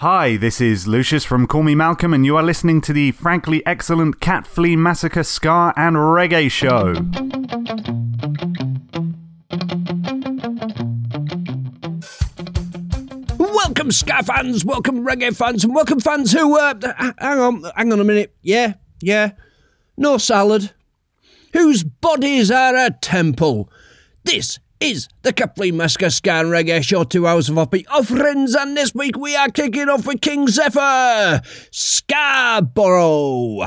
Hi, this is Lucius from Call Me Malcolm, and you are listening to the frankly excellent Cat Flea Massacre Ska and Reggae Show. Welcome, Ska fans, welcome, reggae fans, and welcome, fans who, uh, hang on, hang on a minute. Yeah, yeah. No salad. Whose bodies are a temple. This is the Massacre Ska Reggae Show, two hours of offbeat offerings, and this week we are kicking off with King Zephyr, Scarborough.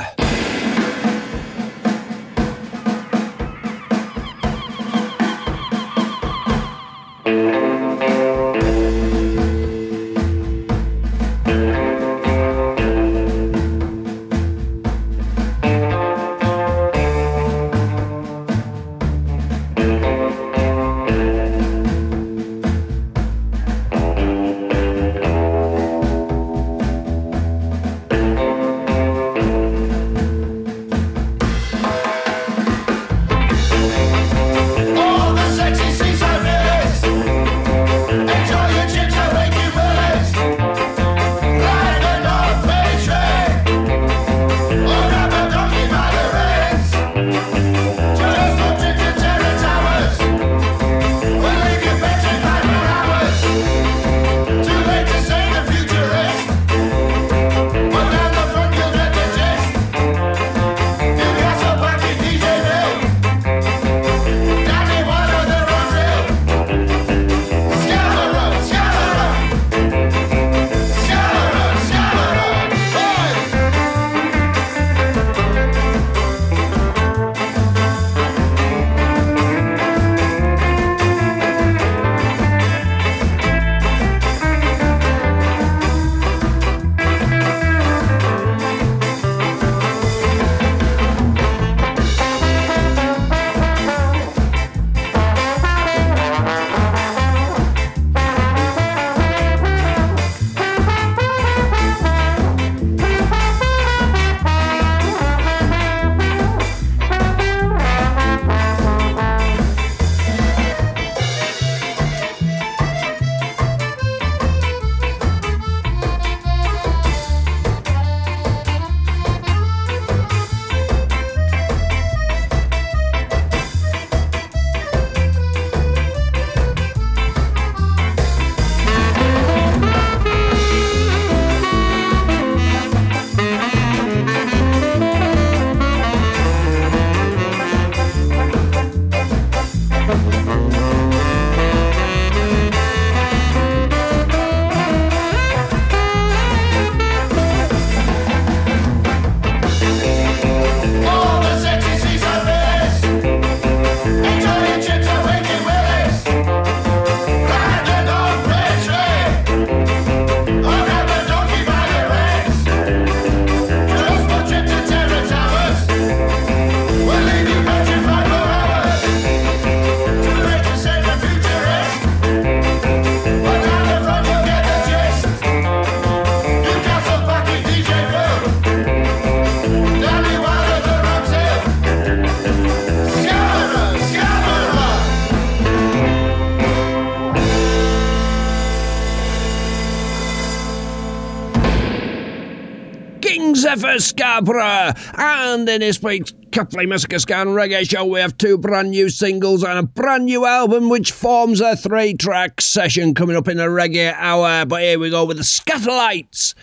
Zephyr Scarborough. And in this week's Catflea Massacre Ska and Reggae Show, we have two brand new singles and a brand new album, which forms a three track session coming up in the reggae hour. But here we go with the Scatterlights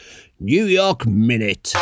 New York Minute.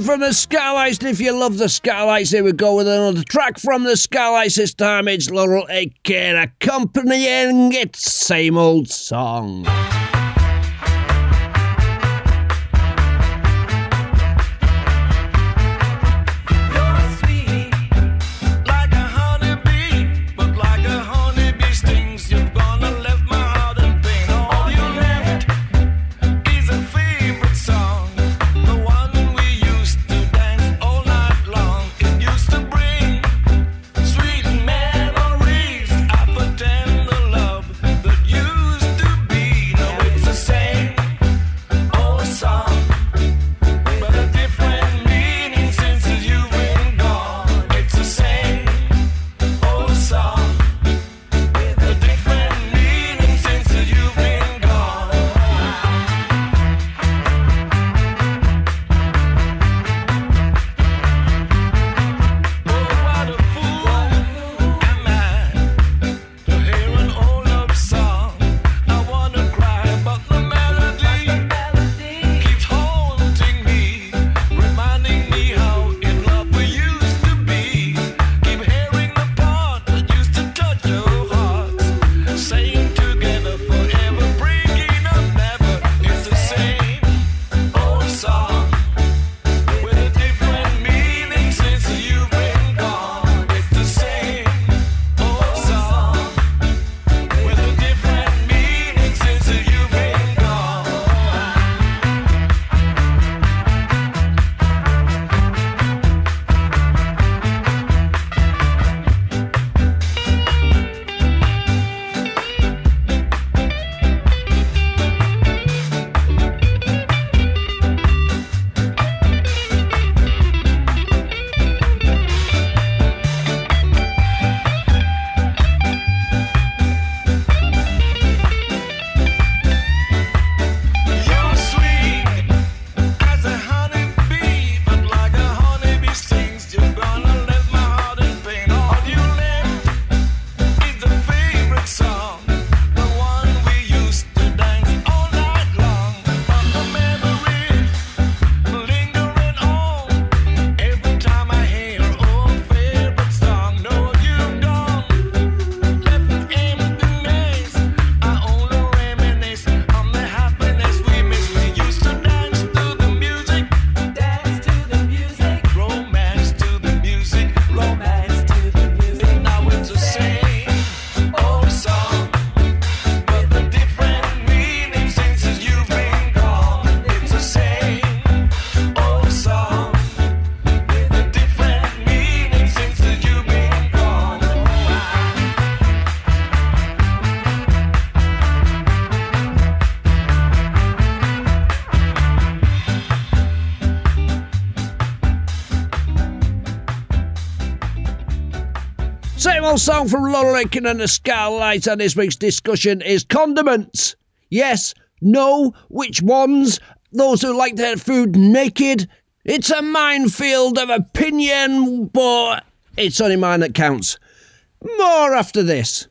from the Skylights, and if you love the Skylights, here we go with another track from the Skylights. This time it's Laurel Aitken accompanying it, same old song. final song from Laurel Aitken and the Skylights, and this week's discussion is condiments. Yes, no, which ones? Those who like their food naked? It's a minefield of opinion, but it's only mine that counts. More after this.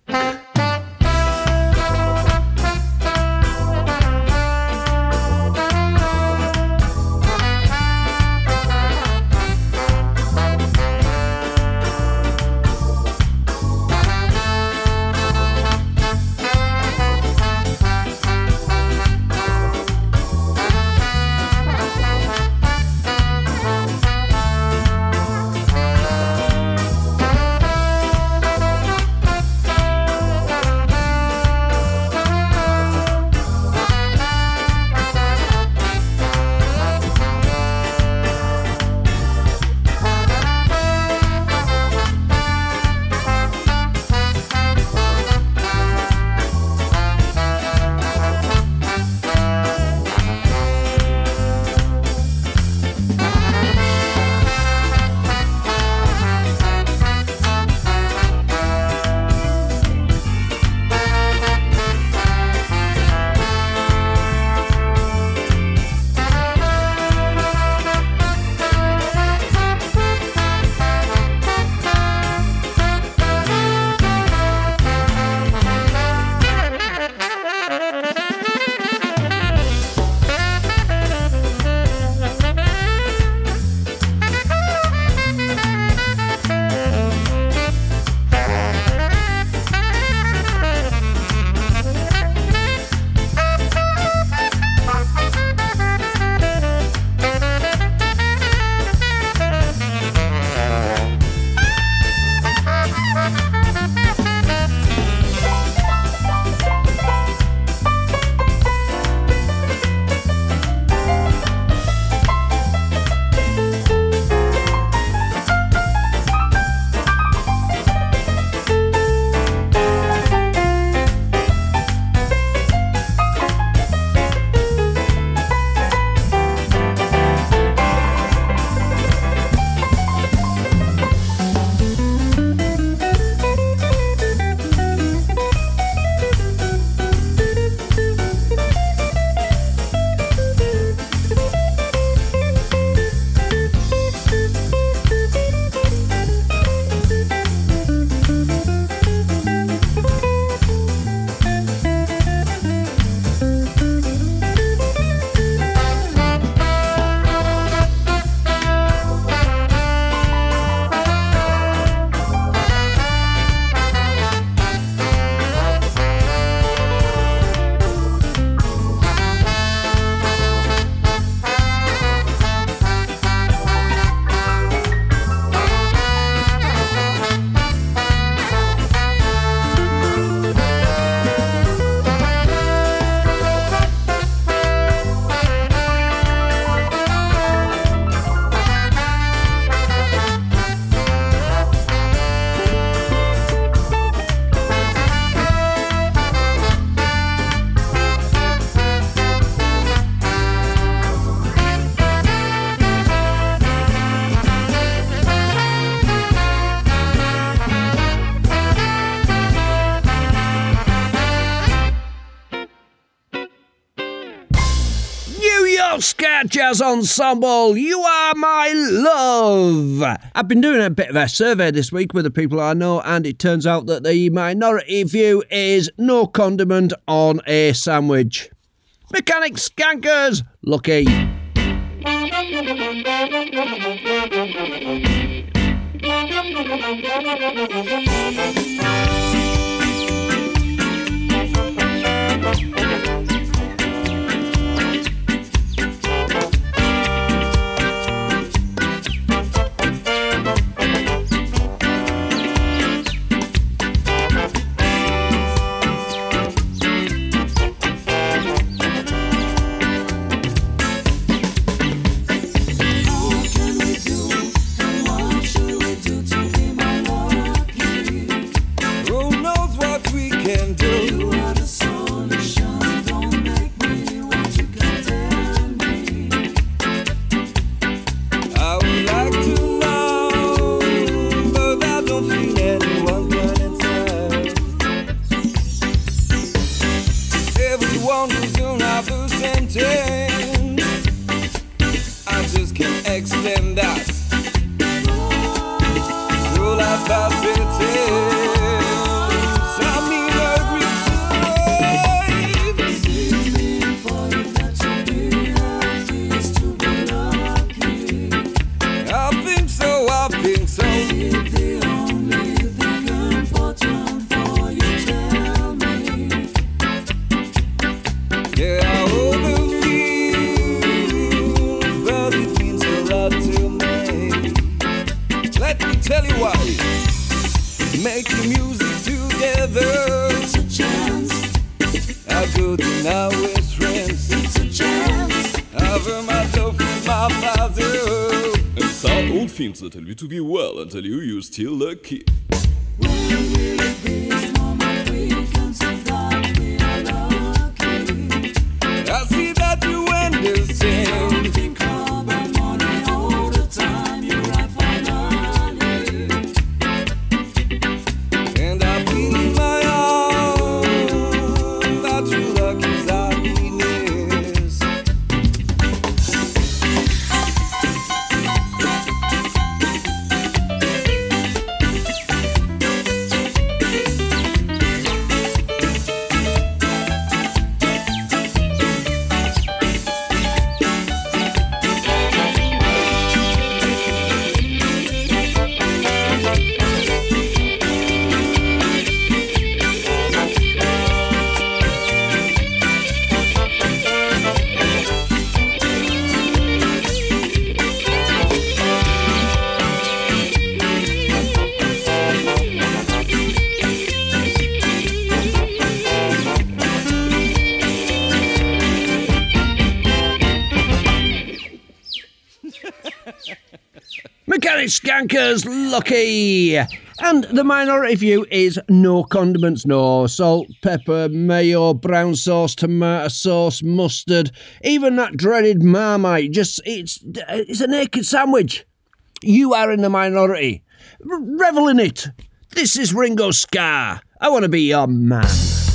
Ska Jazz Ensemble, you are my love. I've been doing a bit of a survey this week with the people I know, and it turns out that the minority view is no condiment on a sandwich. Mechanic Skankers, lucky. still Skankers, lucky. And the minority view is no condiments, no salt, pepper, mayo, brown sauce, tomato sauce, mustard, even that dreaded marmite. Just it's it's a naked sandwich. You are in the minority. Revel in it. This is Ringo Starr. I want to be your man.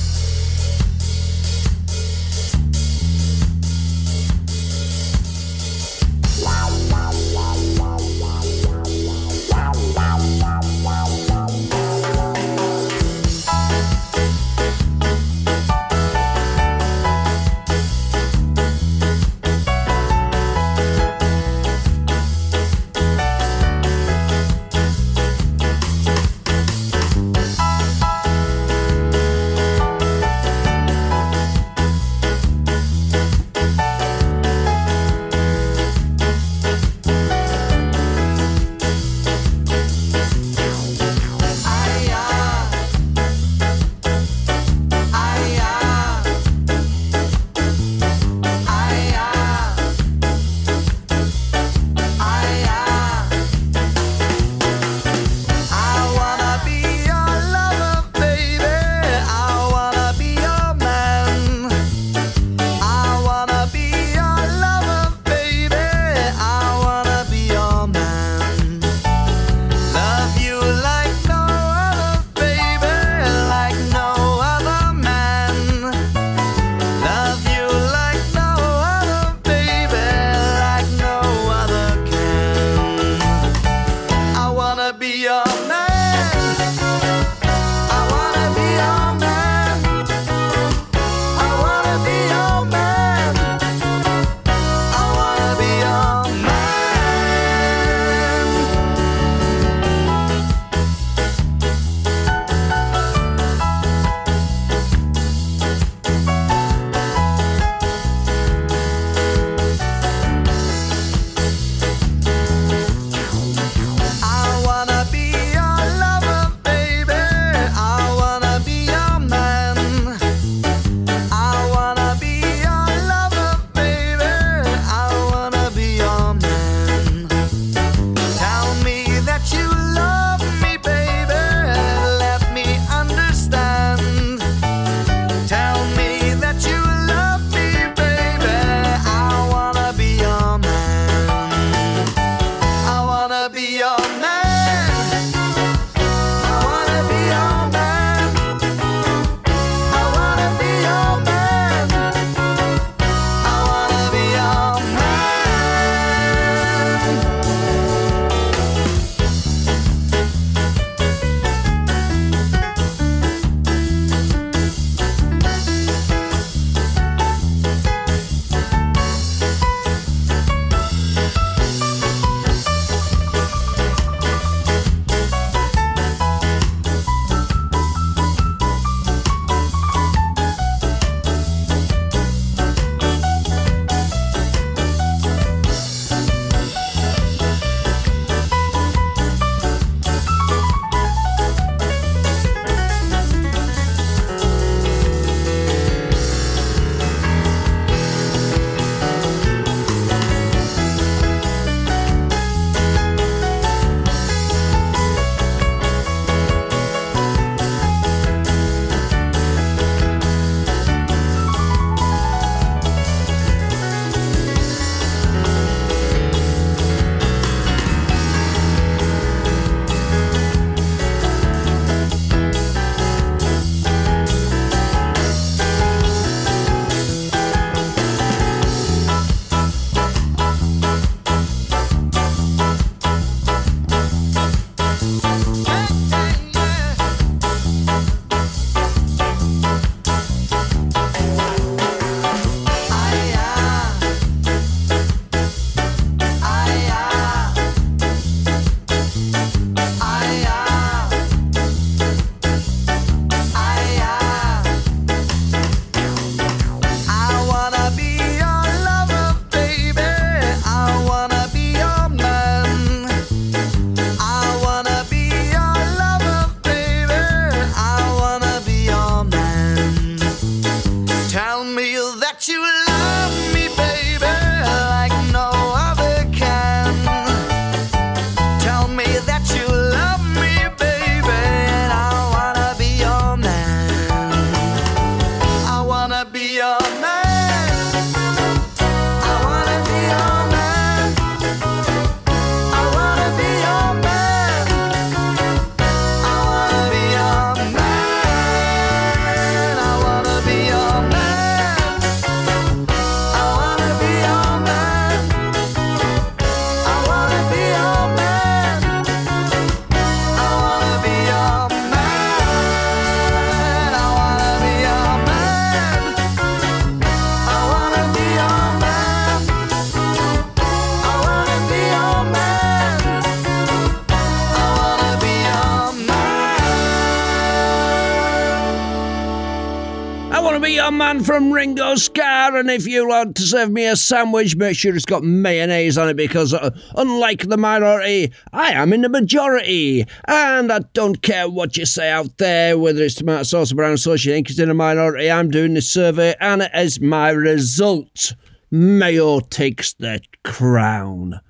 And if you want to serve me a sandwich, make sure it's got mayonnaise on it because, uh, unlike the minority, I am in the majority. And I don't care what you say out there, whether it's tomato sauce or brown sauce, you think it's in the minority. I'm doing this survey and it is my result. Mayo takes the crown.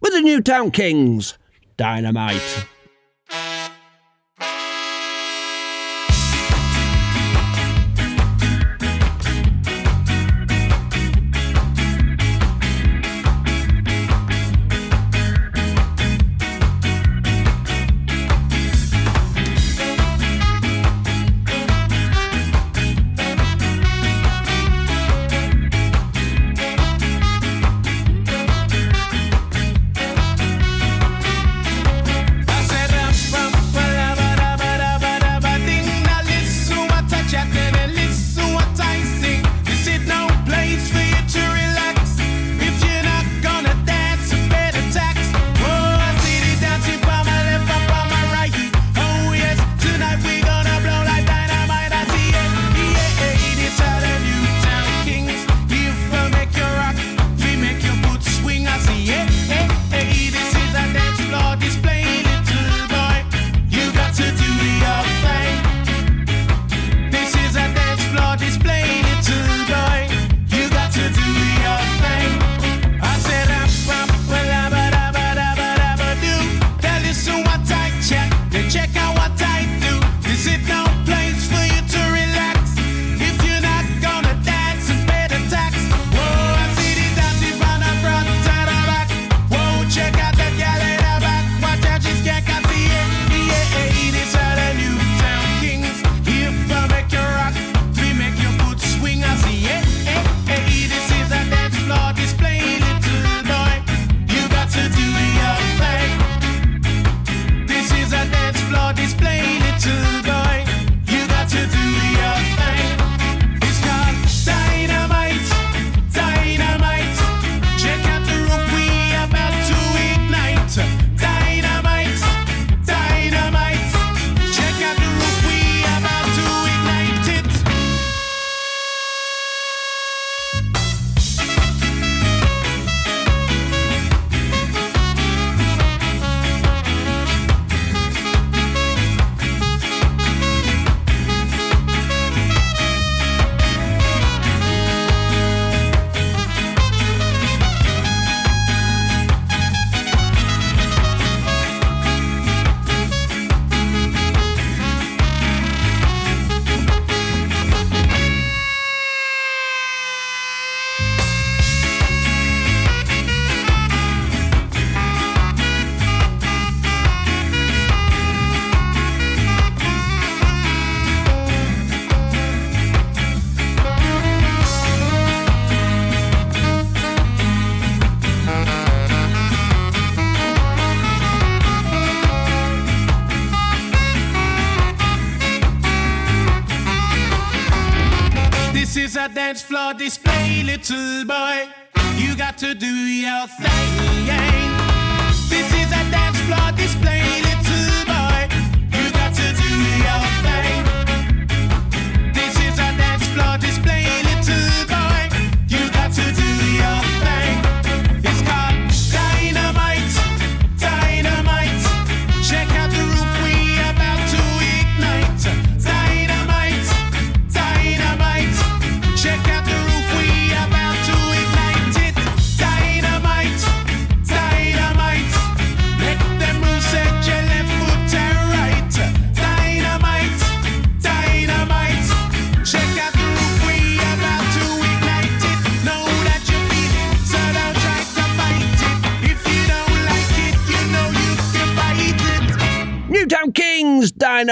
With the Newtown Kingz, Dynamite.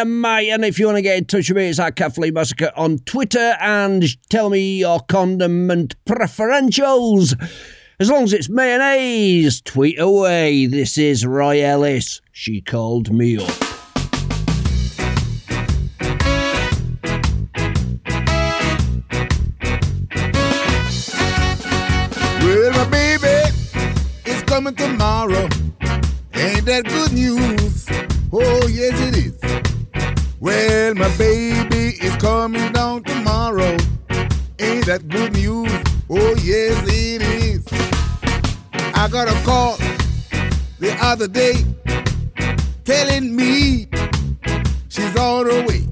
there, mate. And if you want to get in touch with me, it's at Catflea Massacre on Twitter and tell me your condiment preferentials. As long as it's mayonnaise, tweet away. This is Roy Ellis. She called me up. Well, my baby is coming tomorrow. Ain't that good news? Oh, yes, it is. Well, my baby is coming down tomorrow. Ain't that good news? Oh, yes, it is. I got a call the other day telling me she's on her way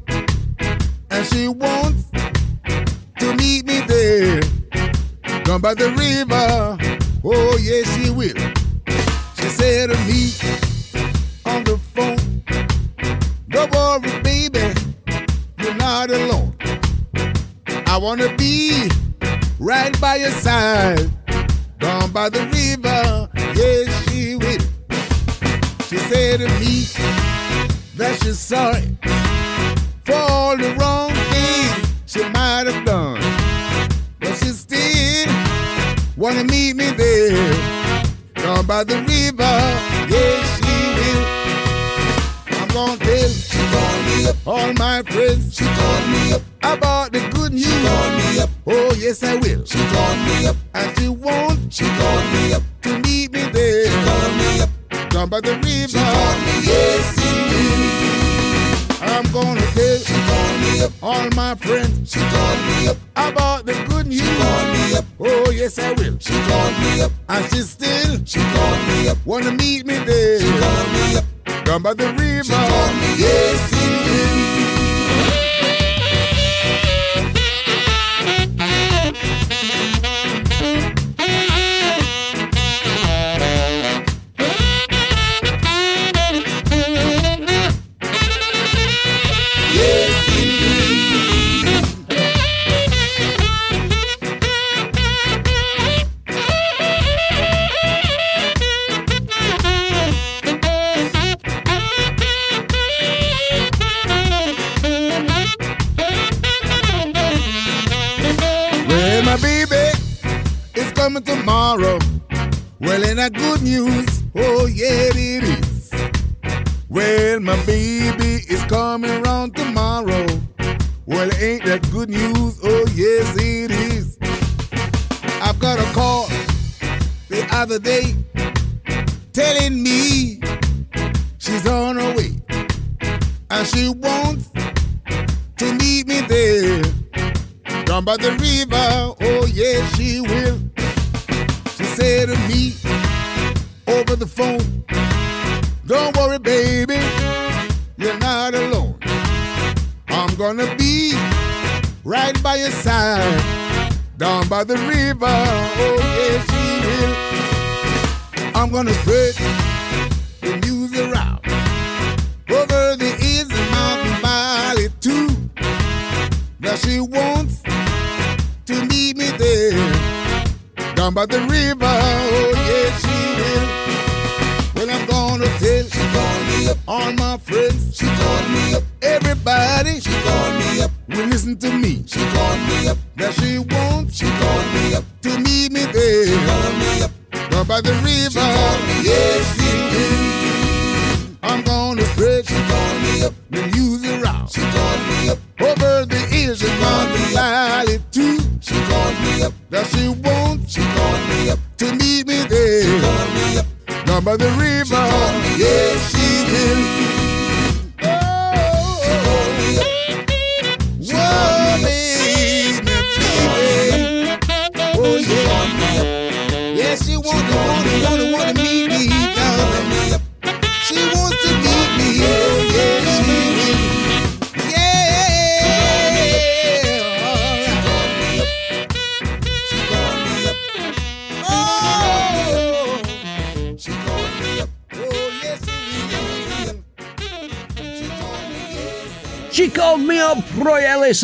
and she wants to meet me there Come by the river. Oh, yes, she will. She said to me on the phone, Don't worry alone. I wanna be right by your side, down by the river. Yes, she will. She said to me that she's sorry for all the wrong things she might have done, but she still wanna meet me there, down by the river. Yes, she will. I'm gonna tell she called me up. all my friends. She called me up about the good news. She called me up. Oh yes, I will. She called me up, and she won't. She called me up to meet me there. She called me up down by the river. She called me yes, indeed. I'm gonna tell she called me up all my friends. She called me up about the good news. She called me up. Oh yes, I will. She called me up, and she still she called me up. Wanna meet me by the river. She called me yes,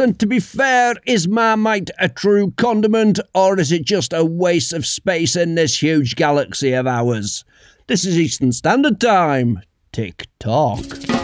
and to be fair, is Marmite a true condiment, or is it just a waste of space in this huge galaxy of ours? This is Eastern Standard Time. Tick tock.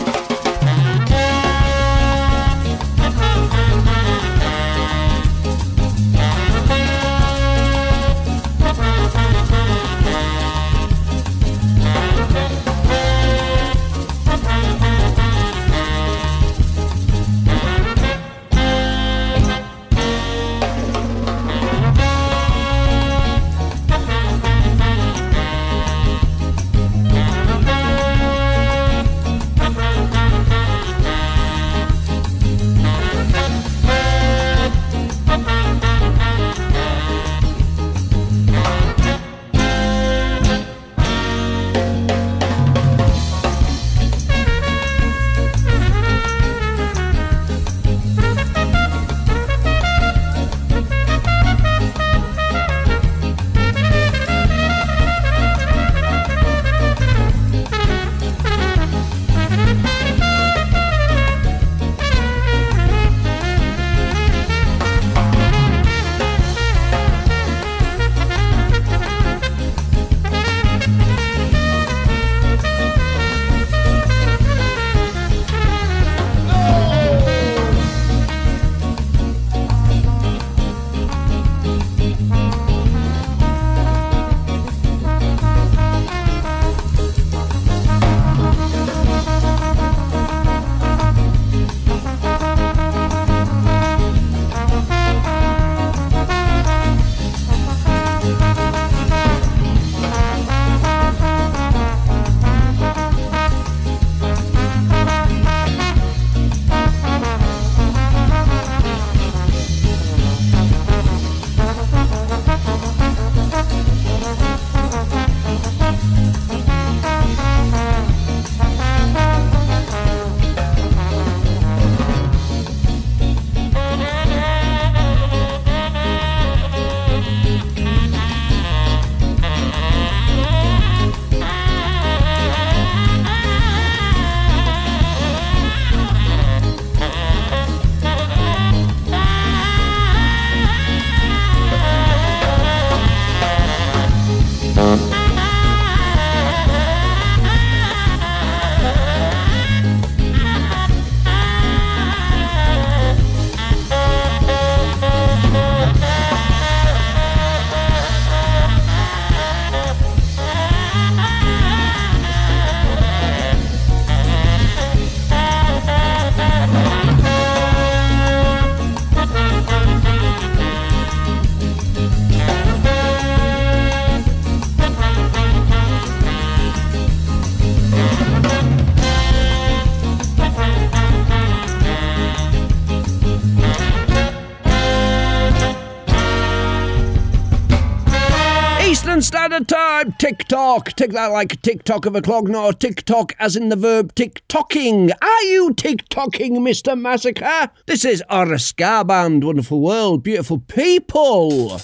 at a time. Tick tock. Tick that like a tick tock of a clock. Not a tick tock as in the verb tick tocking. Are you tick tocking, Mr. Massacre? This is our ska band. Wonderful world. Beautiful people.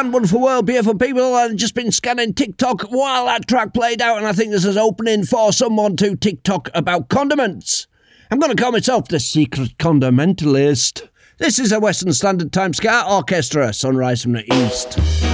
band, wonderful world, beautiful people, and just been scanning TikTok while that track played out, and I think this is opening for someone to TikTok about condiments. I'm going to call myself the secret condimentalist. This is a Western Standard Time Ska Orchestra, Sunrise from the East.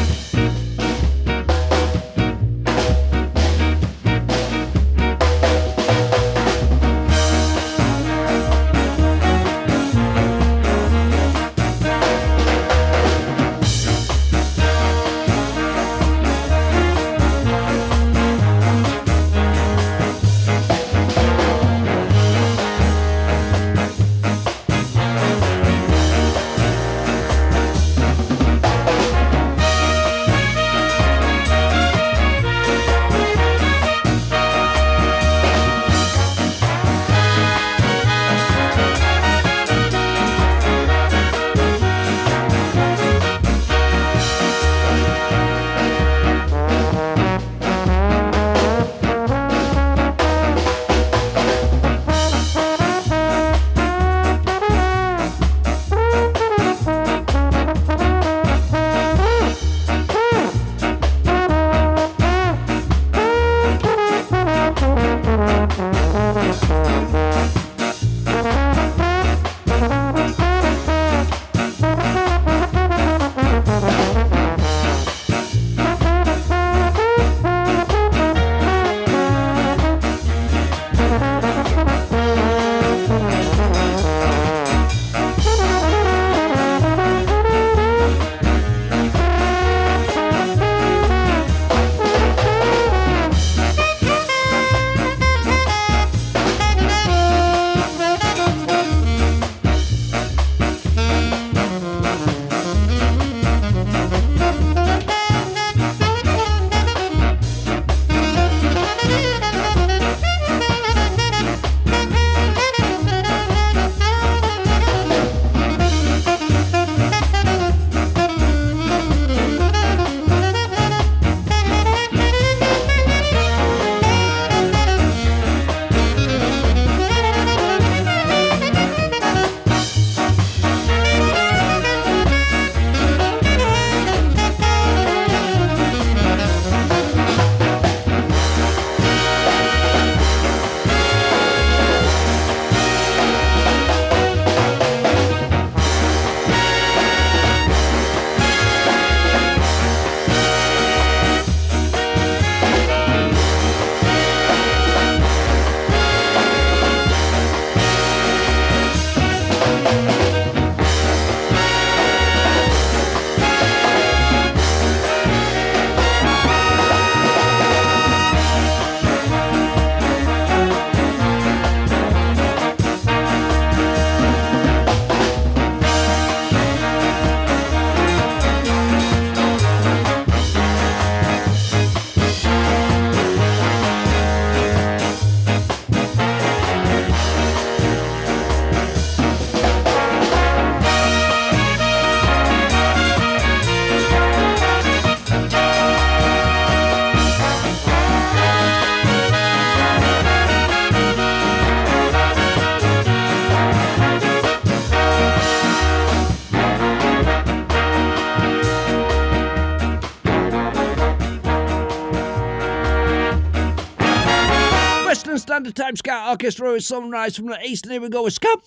the Time Ska Orchestra is sunrise from the east, and here we go with Scafoo!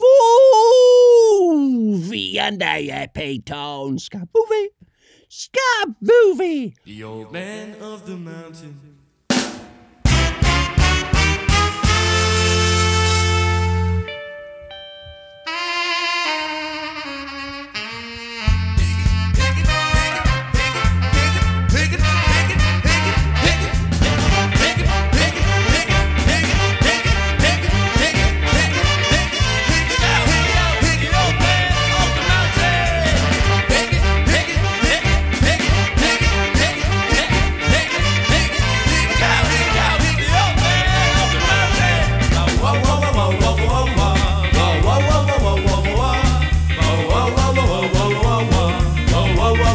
Vianda, a P-Tone.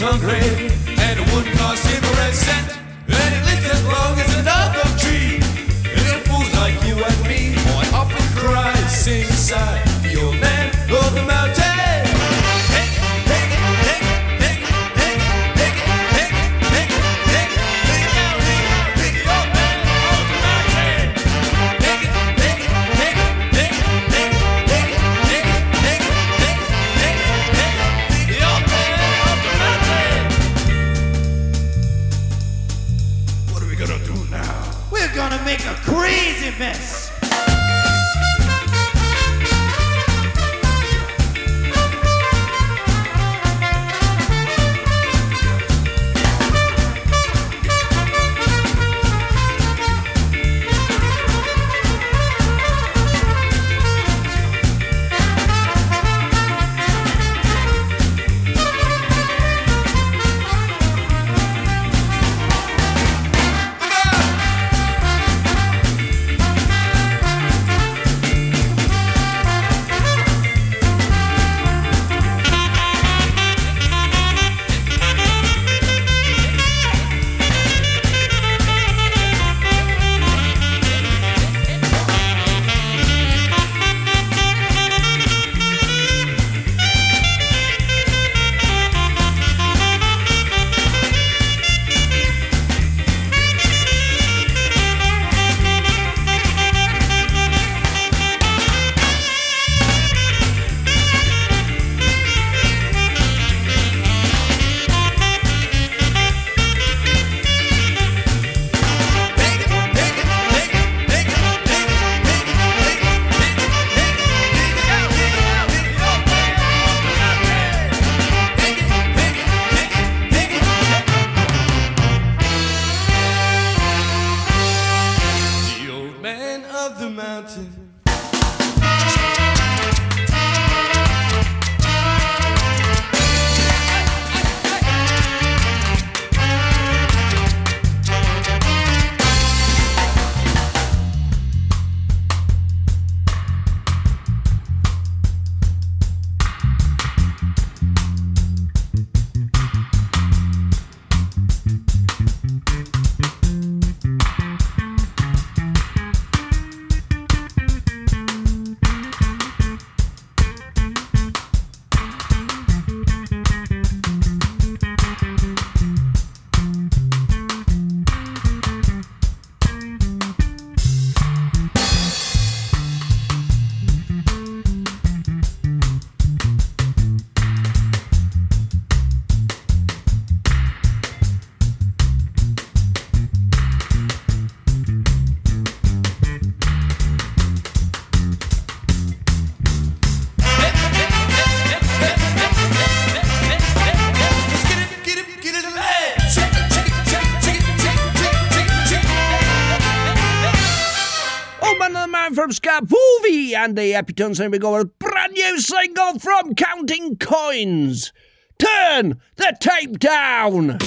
hungry And the epitones, and we go with brand new single from Counting Coins. Turn the tape down.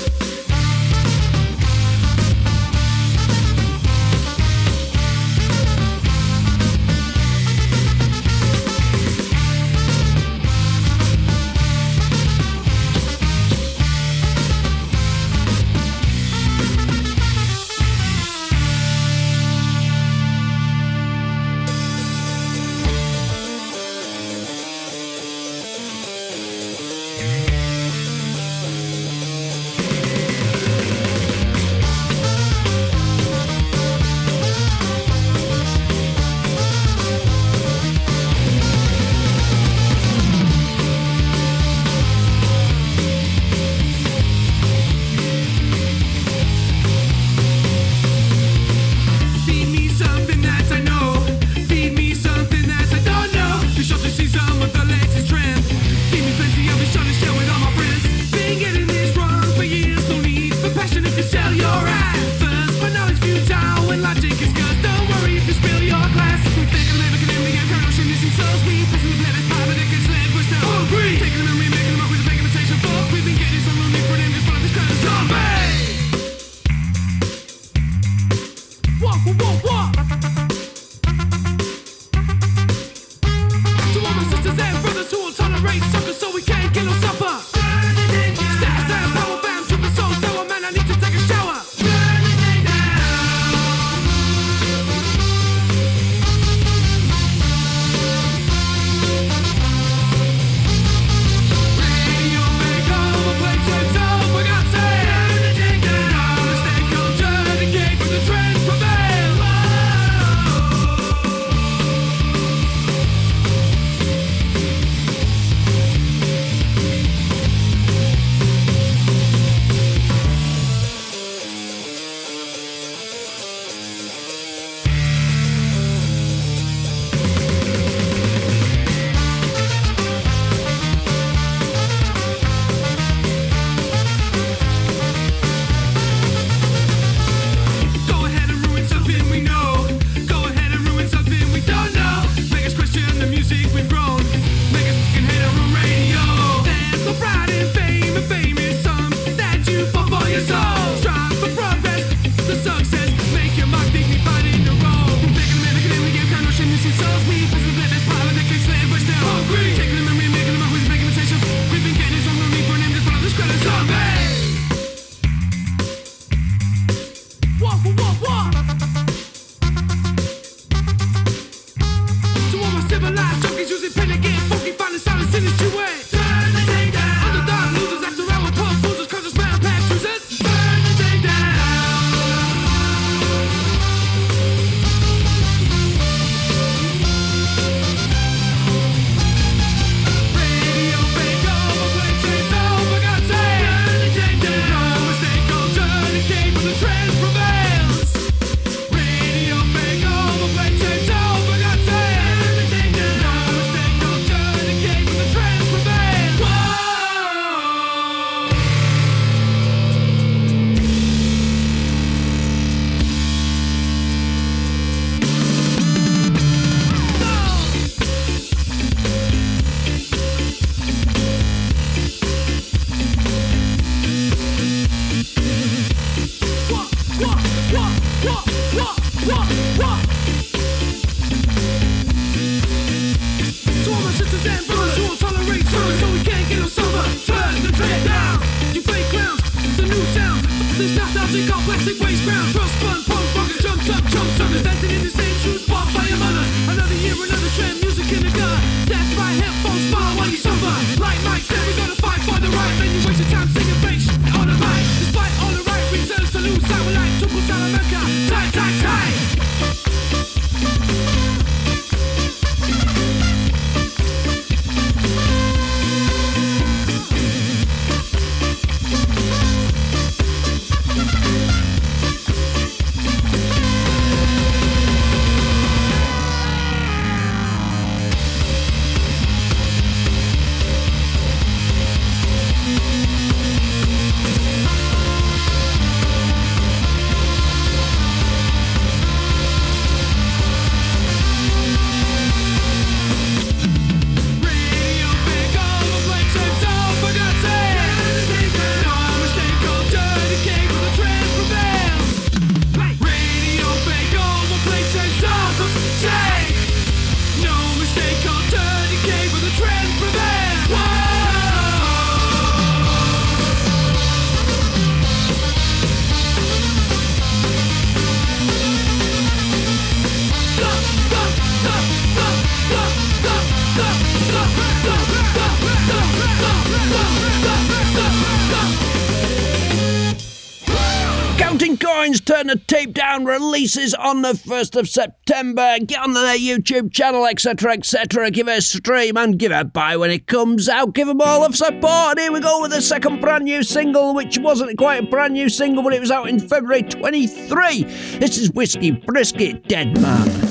releases on the 1st of September. Get on their YouTube channel, etc., etc. Give it a stream and give it a buy when it comes out. Give them all of support. Here we go with the second brand new single, which wasn't quite a brand new single, but it was out in February 23. This is Whiskey Brisket Dead Man.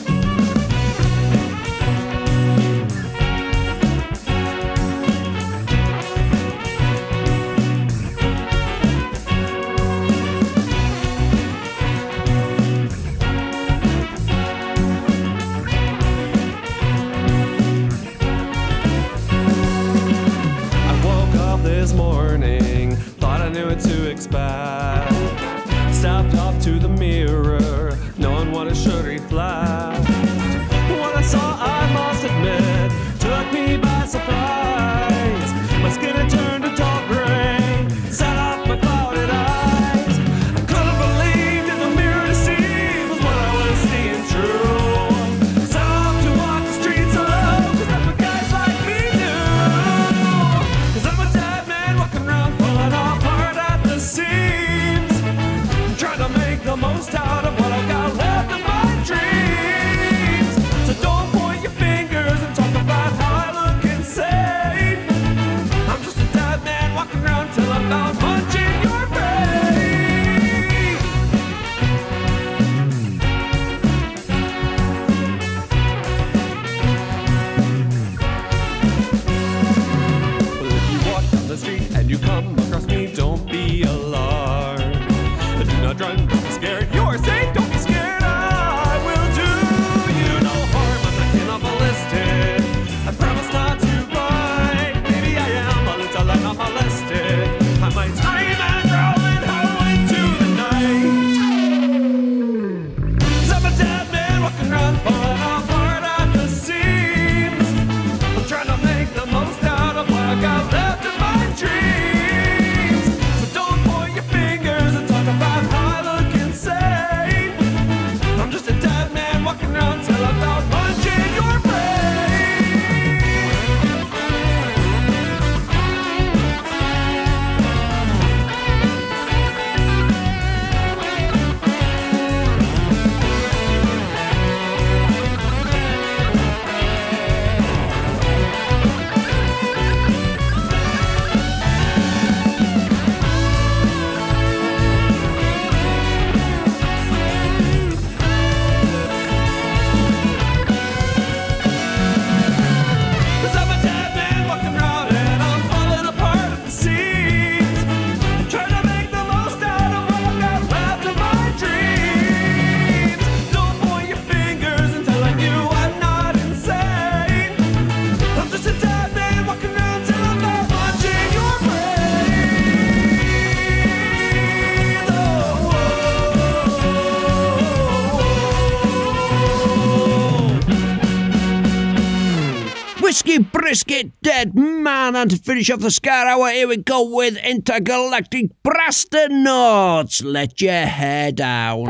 To finish off the Ska Hour, here we go with Intergalactic Brasternauts. Let your hair down.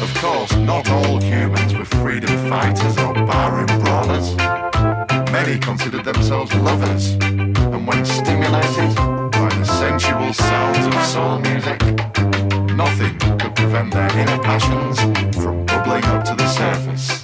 Of course, not all humans were freedom fighters or barroom brawlers. Many considered themselves lovers, and when stimulated by the sensual sounds of soul music, nothing could prevent their inner passions from bubbling up to the surface.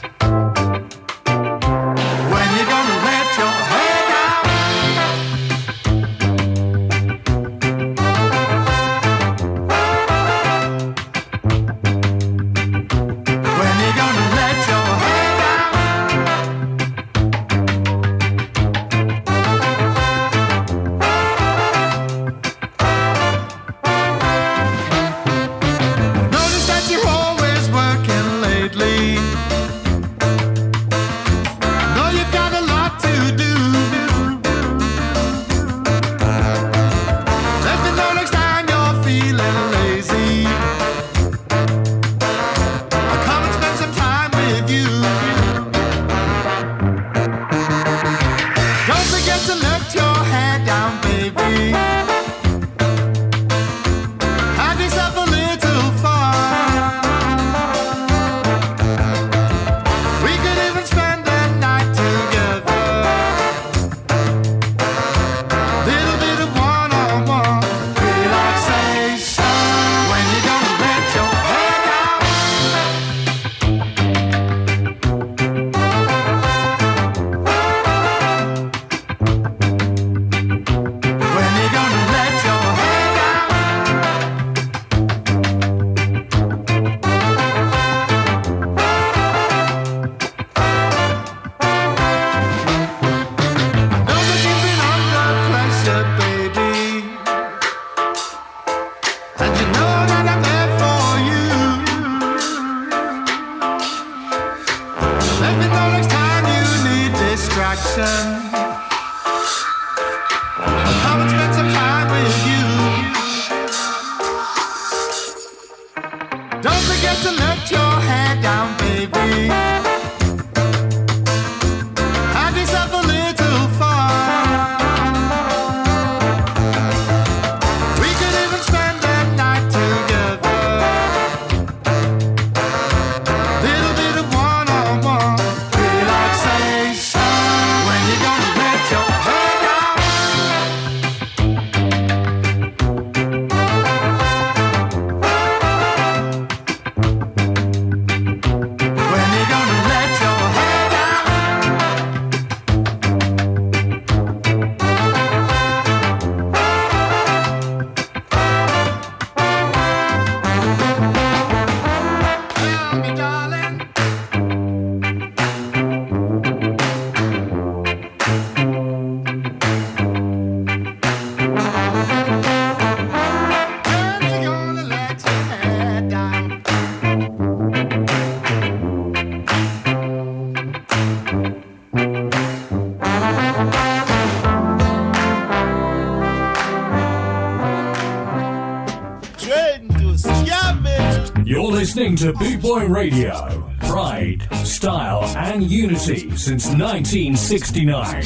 Savoy Radio. Pride, style, and unity since 1969.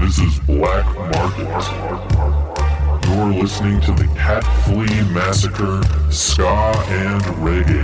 This is Black Market. You're listening to the Cat Flea Massacre, Ska and Reggae.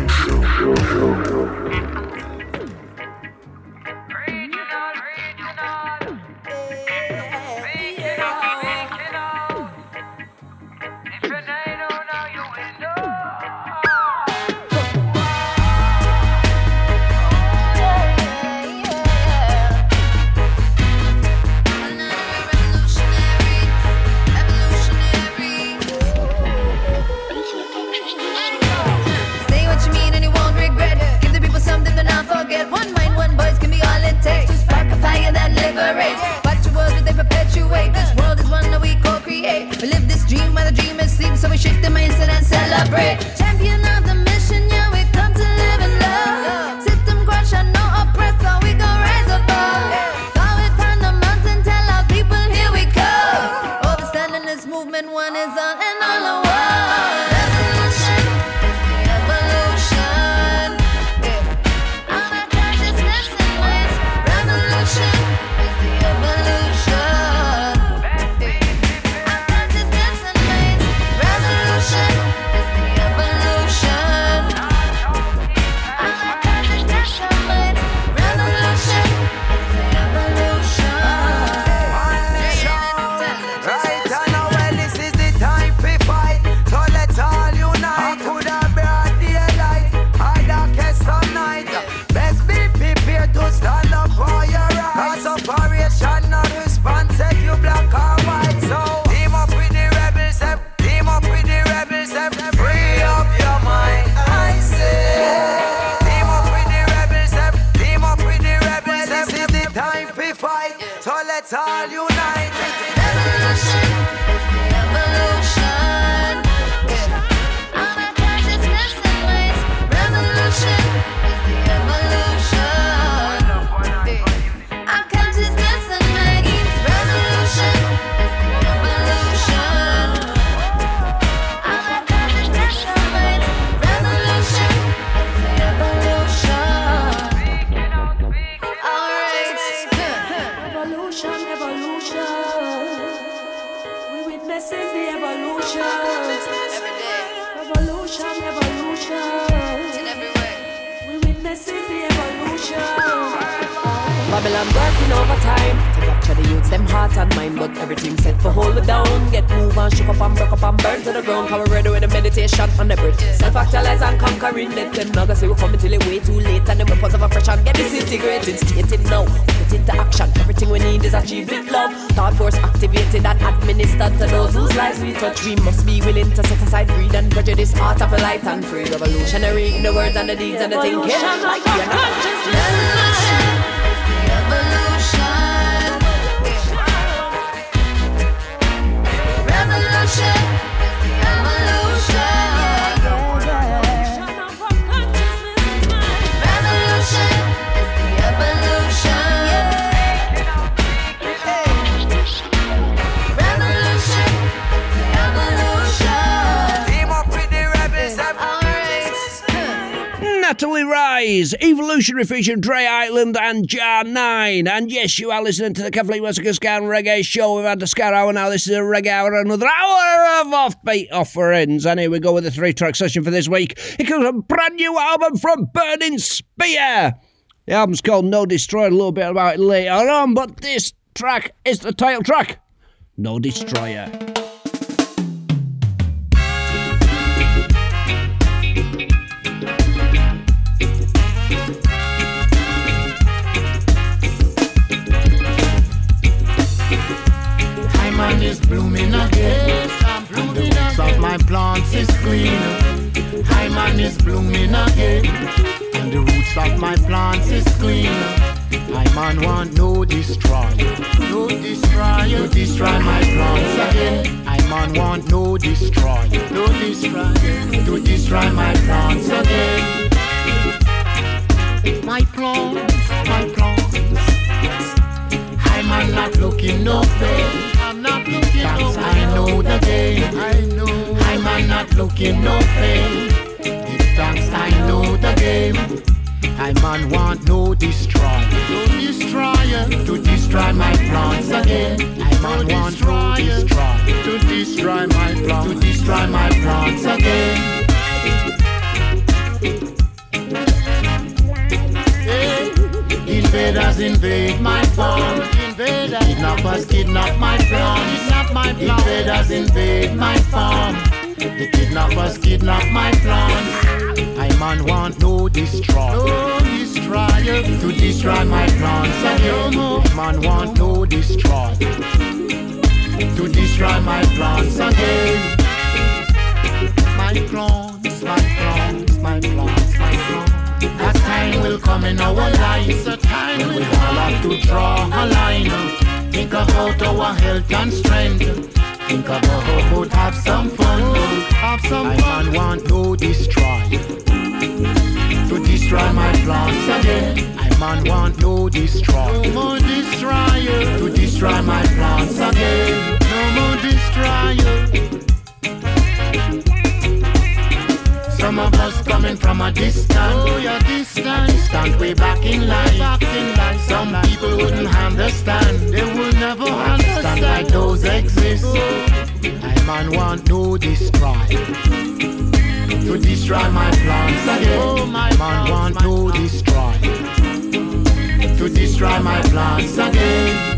pass up them now, say we coming till it's way too late. And the weapons of oppression get disintegrated. State it now, put it into action. Everything we need is achieved with love. Thought force activated and administered to those whose lives we touch. We must be willing to set aside greed and prejudice, art of a light and free revolutionary in the words and the deeds and the thinking. Like Bodies, Evolutionary Fusion, Dre Island, and Jah9. And yes, you are listening to the Catflea Massacre Ska and Reggae Show. We've had the Ska Hour now. This is a Reggae Hour, another hour of offbeat offerings. And here we go with the three track session for this week. It comes a brand new album from Burning Spear. The album's called No Destroyer, a little bit about it later on, but this track is the title track No Destroyer. Blooming again. The roots of my plants is clean. Hi man is blooming again. And the roots of my plants is clean. My man want no destroyer. No destroyer. To destroy my plants again. I man want no destroyer. No destroyer. To destroy my plants again. My plants, my plants. I'm I'm not looking no way. I'm not looking no. I know the game. I know. I'm I'm not looking no way. It's thanks I know the game. I man want no destroyer. No destroyer. To destroy my plants again. I man want no destroyer. To destroy my plants. To destroy my plants again. Invaders invade my farm. Kidnappers kidnap my plants. Plants. Invaders invade my farm. The kidnappers kidnap my plants. I man want no destroyer. To destroy my plants again. No man want no destroyer. To destroy my plants again. My plants, A time will come in our lives, a time when we all have to draw a line. Think about our health and strength. Think about how both have some fun. Have some I fun. man want no destroy. To destroy my plants again. I man want no destroy. No more destroyer. To destroy my plants again. No more destroyer. Some of us coming from a distance. Oh, yeah, distant. Distant way back in life. Back in life. Some people wouldn't understand. They will never understand why those exist. Oh. I man want no destroy. To destroy my plans again. Oh, my man want no destroy. To destroy my plants again.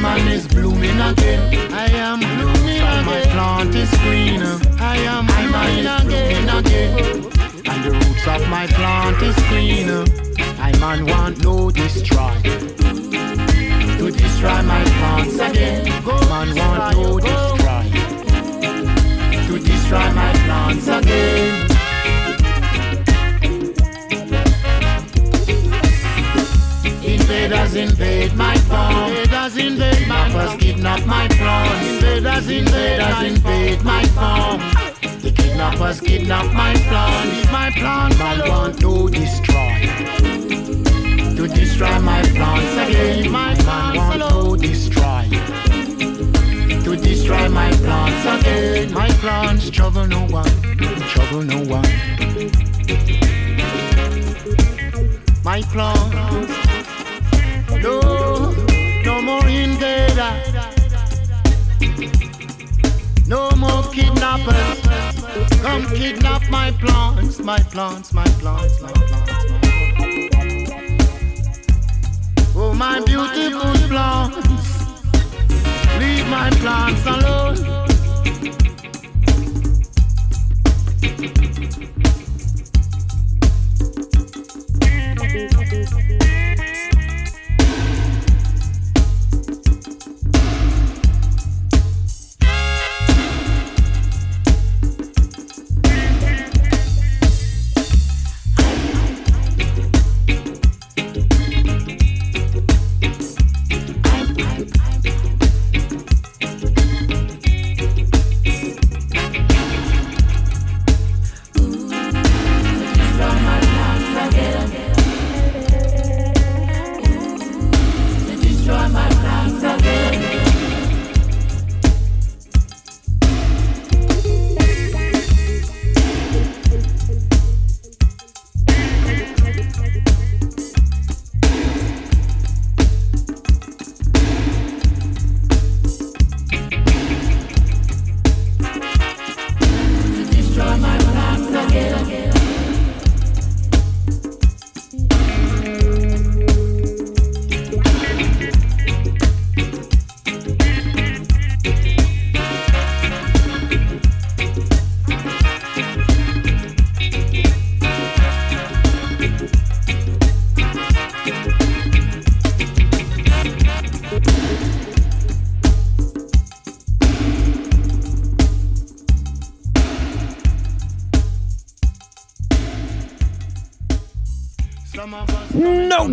Man is blooming again. I am blooming again. My plant is green. I am blooming again. again. And the roots of my plant is green. I man want no destroy. To destroy my plants again. Man want no destroy. To destroy my plants again. Invaders invade my farm. Invaders invade my farm. kidnap my plants. Invaders invade, invade my farm. The kidnappers kidnap my plants. My plants. Man want to destroy. To destroy my plants again. My man want to destroy. To destroy my plants again. My plants trouble no one. Trouble no one. My plants. No more invader, no more kidnappers. Come kidnap my plants, my plants, my plants, my plants. My. Oh, my beautiful plants, leave my plants alone.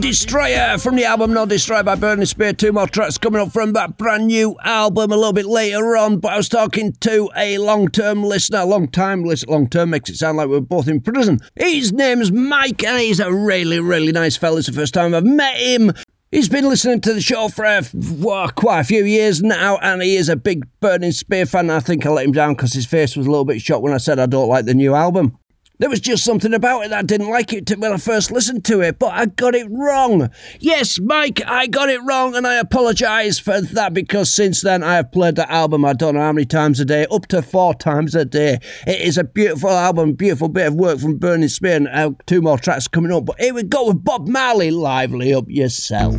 Destroyer from the album No Destroyer by Burning Spear. Two more tracks coming up from that brand new album a little bit later on. But I was talking to a long term listener, long time listener. Long term makes it sound like we're both in prison. His name's Mike and he's a really, really nice fella. It's the first time I've met him. He's been listening to the show for uh, quite a few years now, and he is a big Burning Spear fan. I think I let him down because his face was a little bit shocked when I said I don't like the new album. There was just something about it that I didn't like it when I first listened to it, but I got it wrong. Yes, Mike, I got it wrong, and I apologise for that because since then I have played that album I don't know how many times a day, up to four times a day. It is a beautiful album, beautiful bit of work from Burning Spear, and uh, two more tracks coming up. But here we go with Bob Marley, Lively Up Yourself.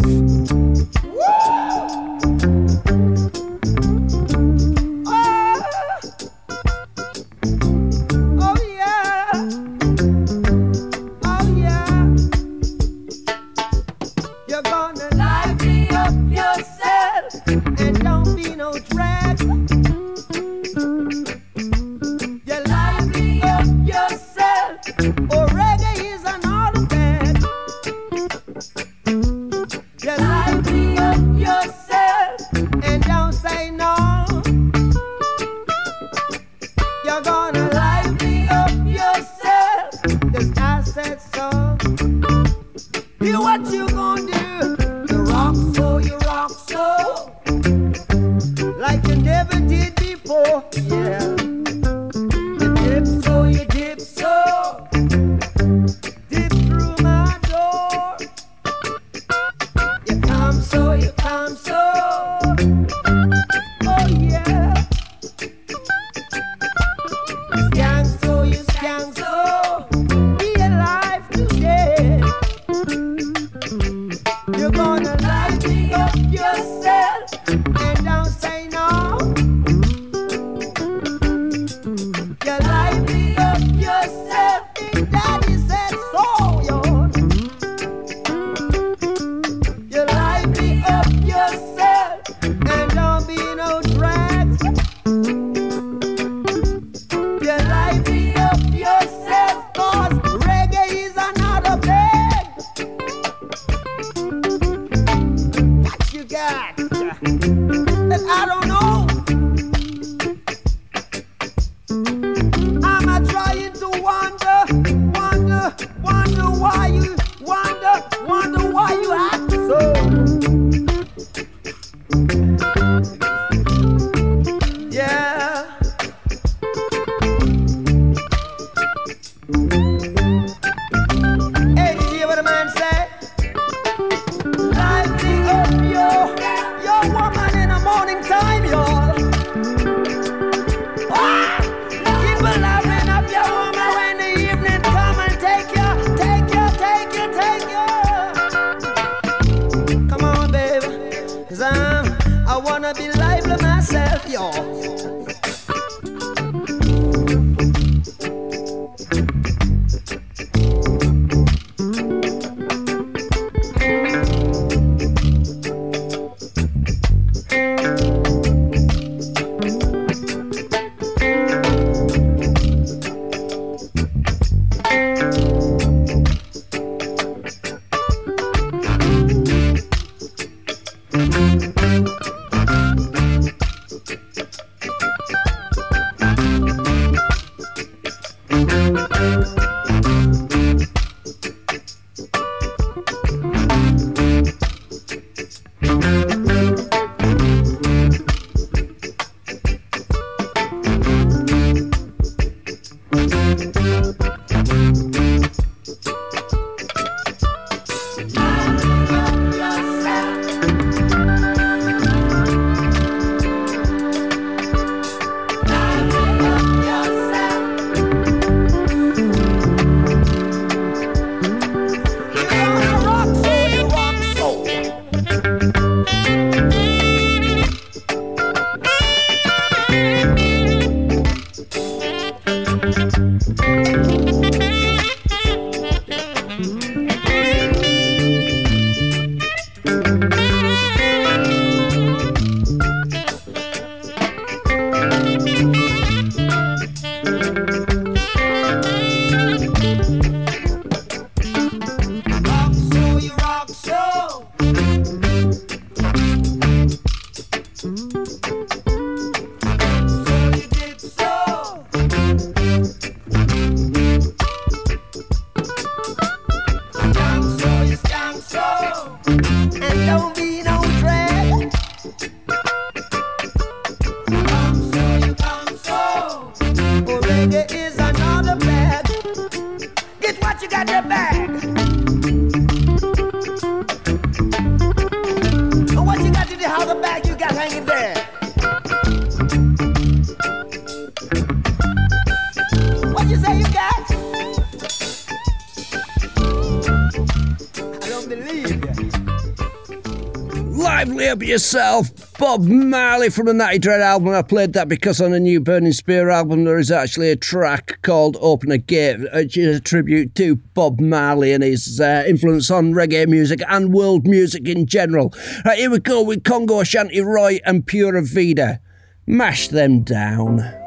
yourself, Bob Marley from the Natty Dread album. I played that because on the new Burning Spear album, there is actually a track called Open a Gate, which is a tribute to Bob Marley and his uh, influence on reggae music and world music in general. Right, here we go with Congo Ashanti Roy and Pura Vida. Mash them down.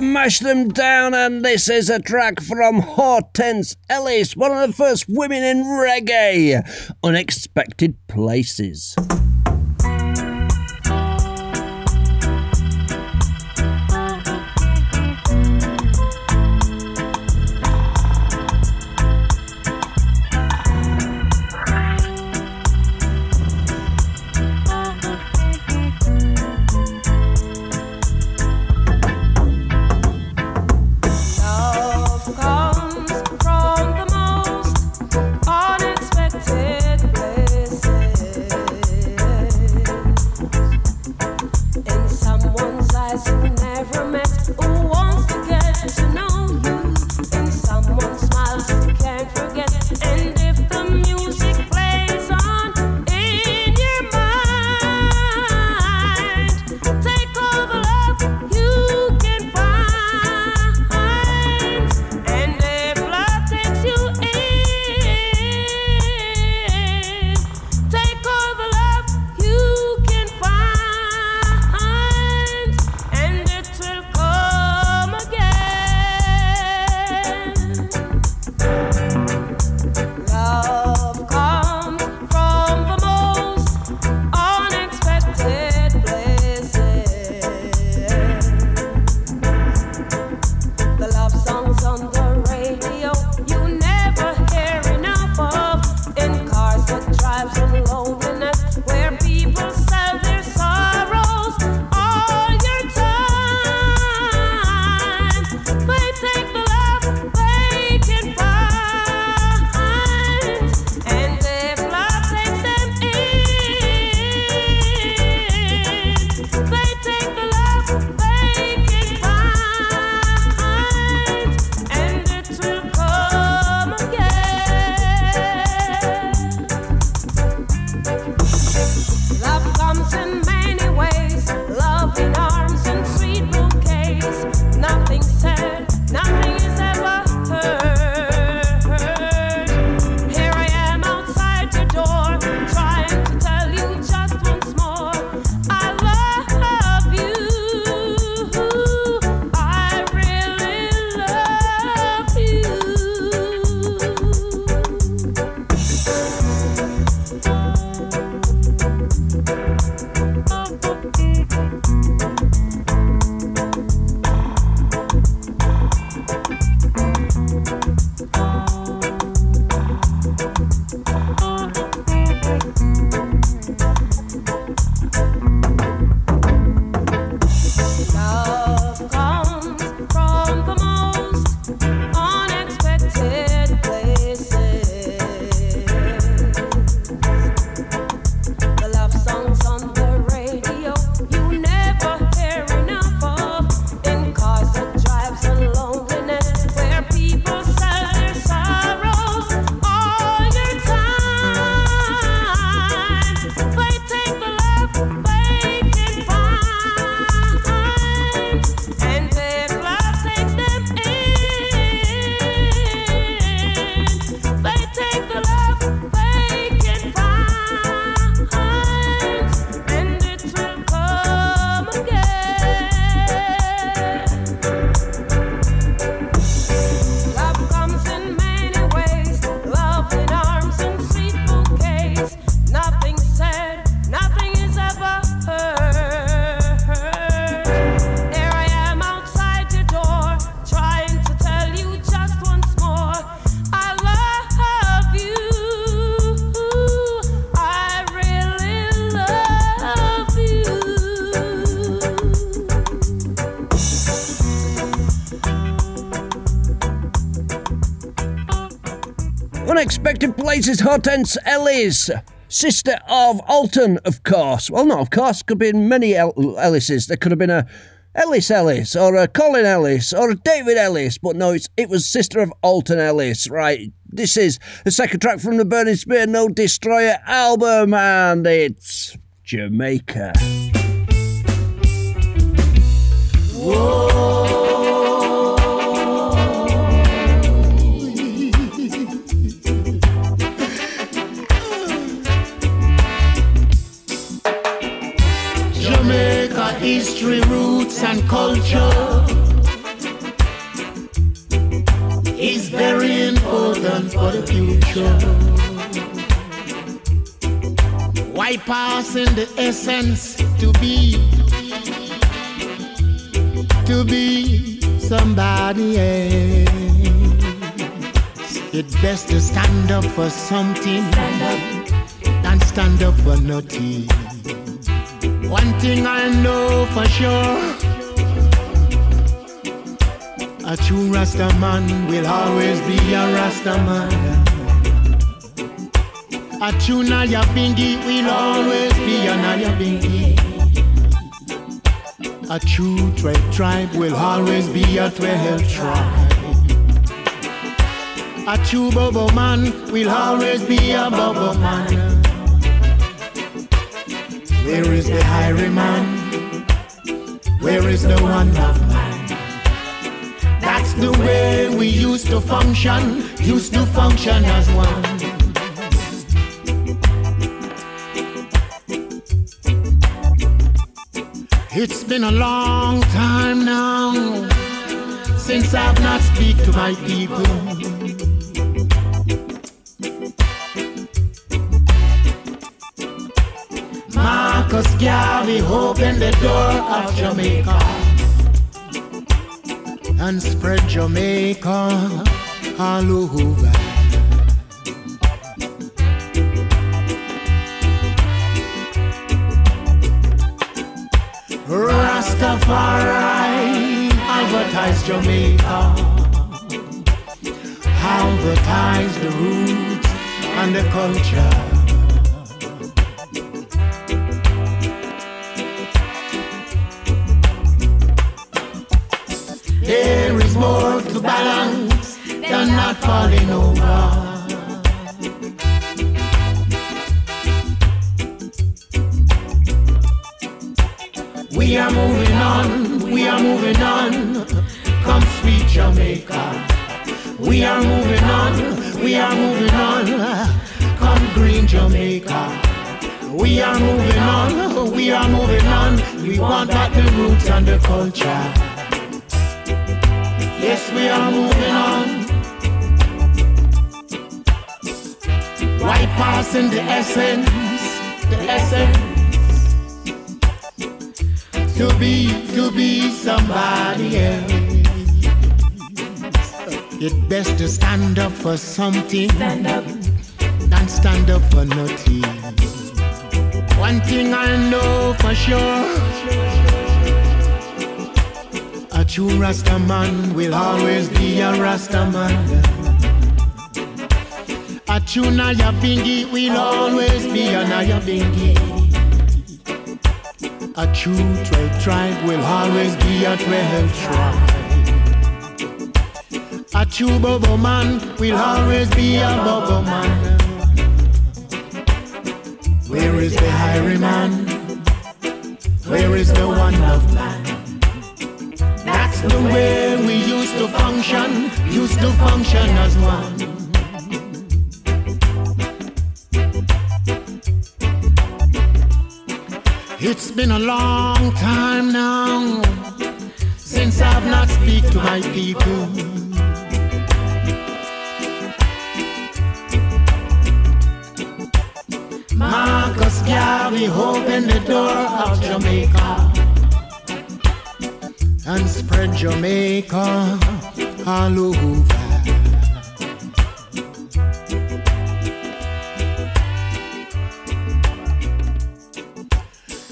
mash them down, and this is a track from Hortense Ellis, one of the first women in reggae. Unexpected Places. Unexpected Places Hortense Ellis. Sister of Alton, of course. Well, not of course. Could be many El- Ellises. There could have been a Ellis Ellis or a Colin Ellis or a David Ellis, but no, it's, it was sister of Alton Ellis, right? This is the second track from the Burning Spear No Destroyer album, and it's Jamaica. Whoa. history, roots, and culture is very important for the future. Bypassing the essence to be, to be somebody else. It's best to stand up for something stand up. than stand up for nothing. One thing I know for sure. A true Rasta man will always be a Rasta man. A true Naya Bingi will always be a Nyabinghi. A true twelve tribe will always be a twelve tribe. A true Bobo man will always be a Bobo man. Where is the highwayman? Where is the one of man? That's the way we used to function, used to function as one. It's been a long time now since I've not speak to my people. Marcus Garvey opened the door of Jamaica and spread Jamaica all over. Rastafari advertise Jamaica, advertise the roots and the culture. Balance than not falling over. We are moving on, we are moving on. Come sweet Jamaica. We are moving on, we are moving on. Come green Jamaica. We are moving on, we are moving on. We want back the roots and the culture. Yes, we are moving on. Why passing the essence, the essence? To be, to be somebody else. It's best to stand up for something stand up. than stand up for nothing. One thing I know for sure. True Rasta man will always be a Rasta man. A true Naya Bingi will always be a Nyabinghi. A true twelve tribe will always be a twelve tribe. A true Bobo man will always be a Bobo man. Where is the highwayman? Where is the one of man? The way we used to function, used to function as one. It's been a long time now since I've not speak to my people. Marcus Garvey opened the door of Jamaica and spread Jamaica all over.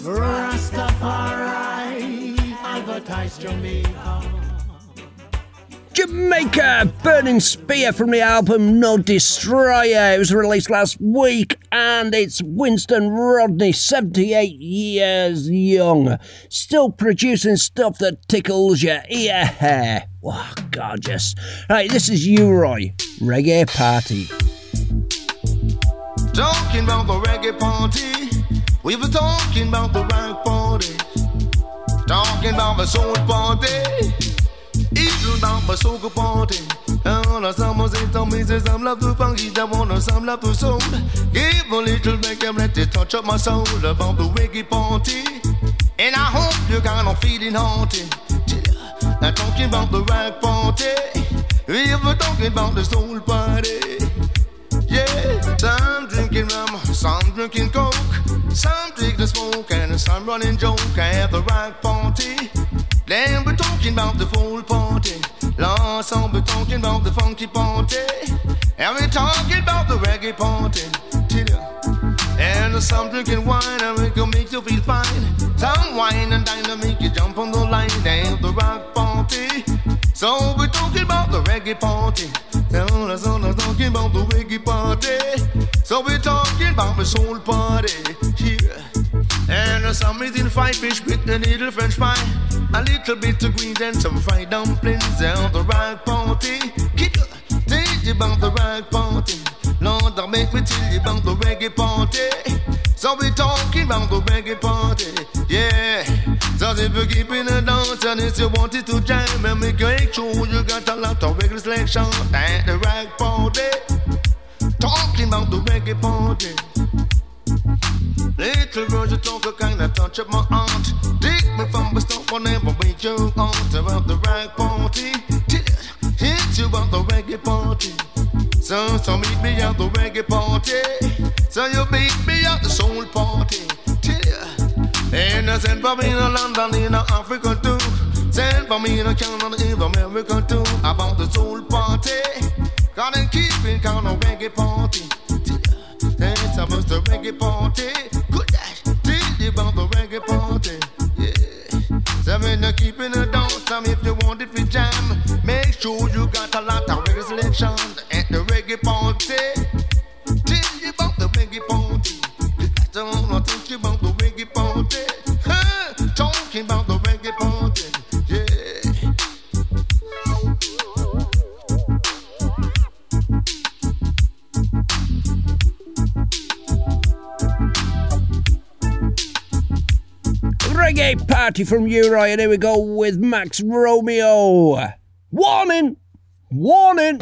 Rastafari advertise Jamaica. Jamaica Burning Spear from the album No Destroyer. It was released last week and it's Winston Rodney, 78 years young. Still producing stuff that tickles your ear hair. Wow, gorgeous. Right, this is U-Roy, Reggae Party. Talking about the reggae party. We were talking about the rock party. Talking about the soul party. Soca party. And on someone say to me, say some love to funky, I want some love to soul. Give a little reggae, let it touch up my soul about the reggae party. And I hope you're kind of feeling haunted. I'm talking about the rock party. We were talking about the soul party. Yeah, some drinking rum, some drinking coke, some drink smoke, and some running joke at the rock party. We're talking about the full party. We're talking about the funky party. And we're talking about the reggae party. And some drinking wine and we can make you feel fine. Some wine and dine to make you jump on the line and the rock party. So we're talking about the reggae party. Now that's all talking about the reggae party. So we're talking about the soul party. Yeah. And some eating fried fish with a little French fry. a little bit of greens and some fried dumplings and the rock party. Kick Tell you about the rock party. Lord, don't make me tell you about the reggae party. So we talking about the reggae party, yeah. So if you're keeping a dance and if you want it to jam and make your sure you got a lot of regular selection at the rock party. Talking about the reggae party. Little girls, you talk a kind of touch of my heart. Take me from the stop whenever we you out about the rock party. Hit you about the reggae party. So, so meet me at the reggae party. So you beat me at the soul party. And I send for me to London, in Africa too. Send for me to Canada, in America too. About the soul party. Gotta keep it count of reggae party. That's about the reggae party. The reggae party. Keeping some if you want jam, make sure you got a lot of reggae selection at the reggae party. Party from U-Roy, and here we go with Max Romeo. Warning! Warning!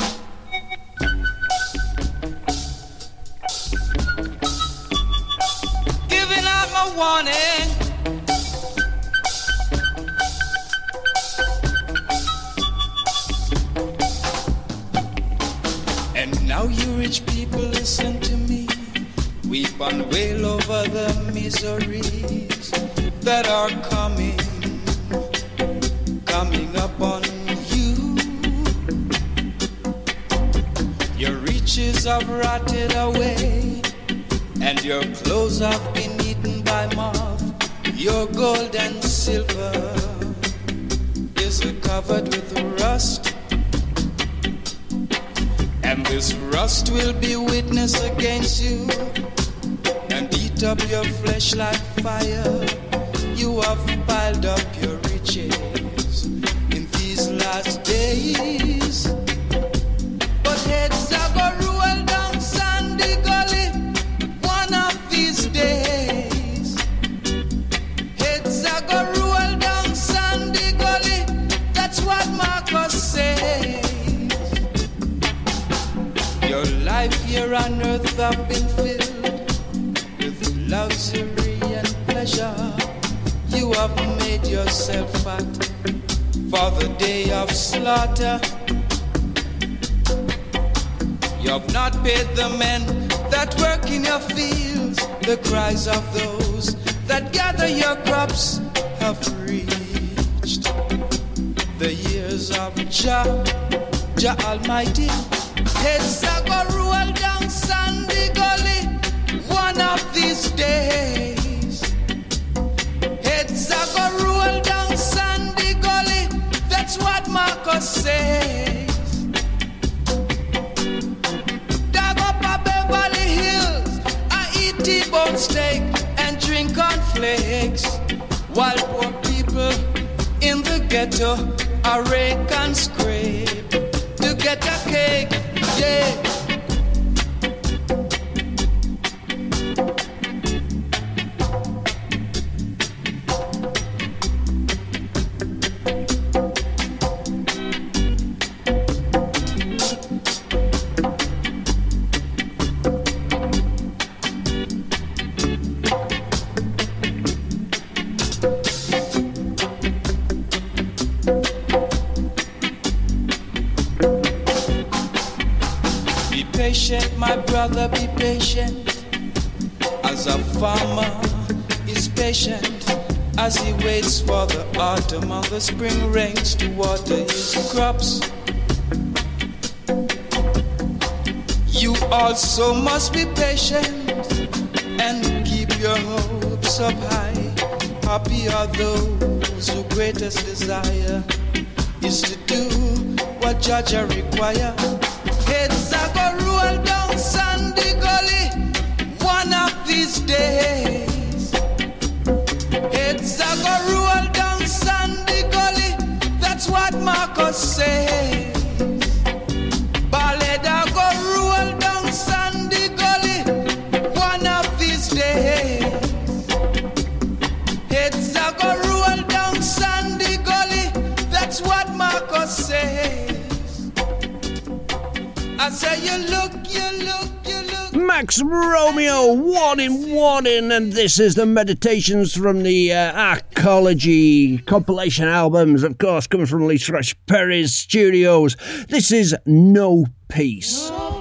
voyant. Max Romeo, one in one in, and this is the meditations from the uh, Arkology compilation albums, of course, coming from Lee Scratch Perry's studios. This is No Peace. No.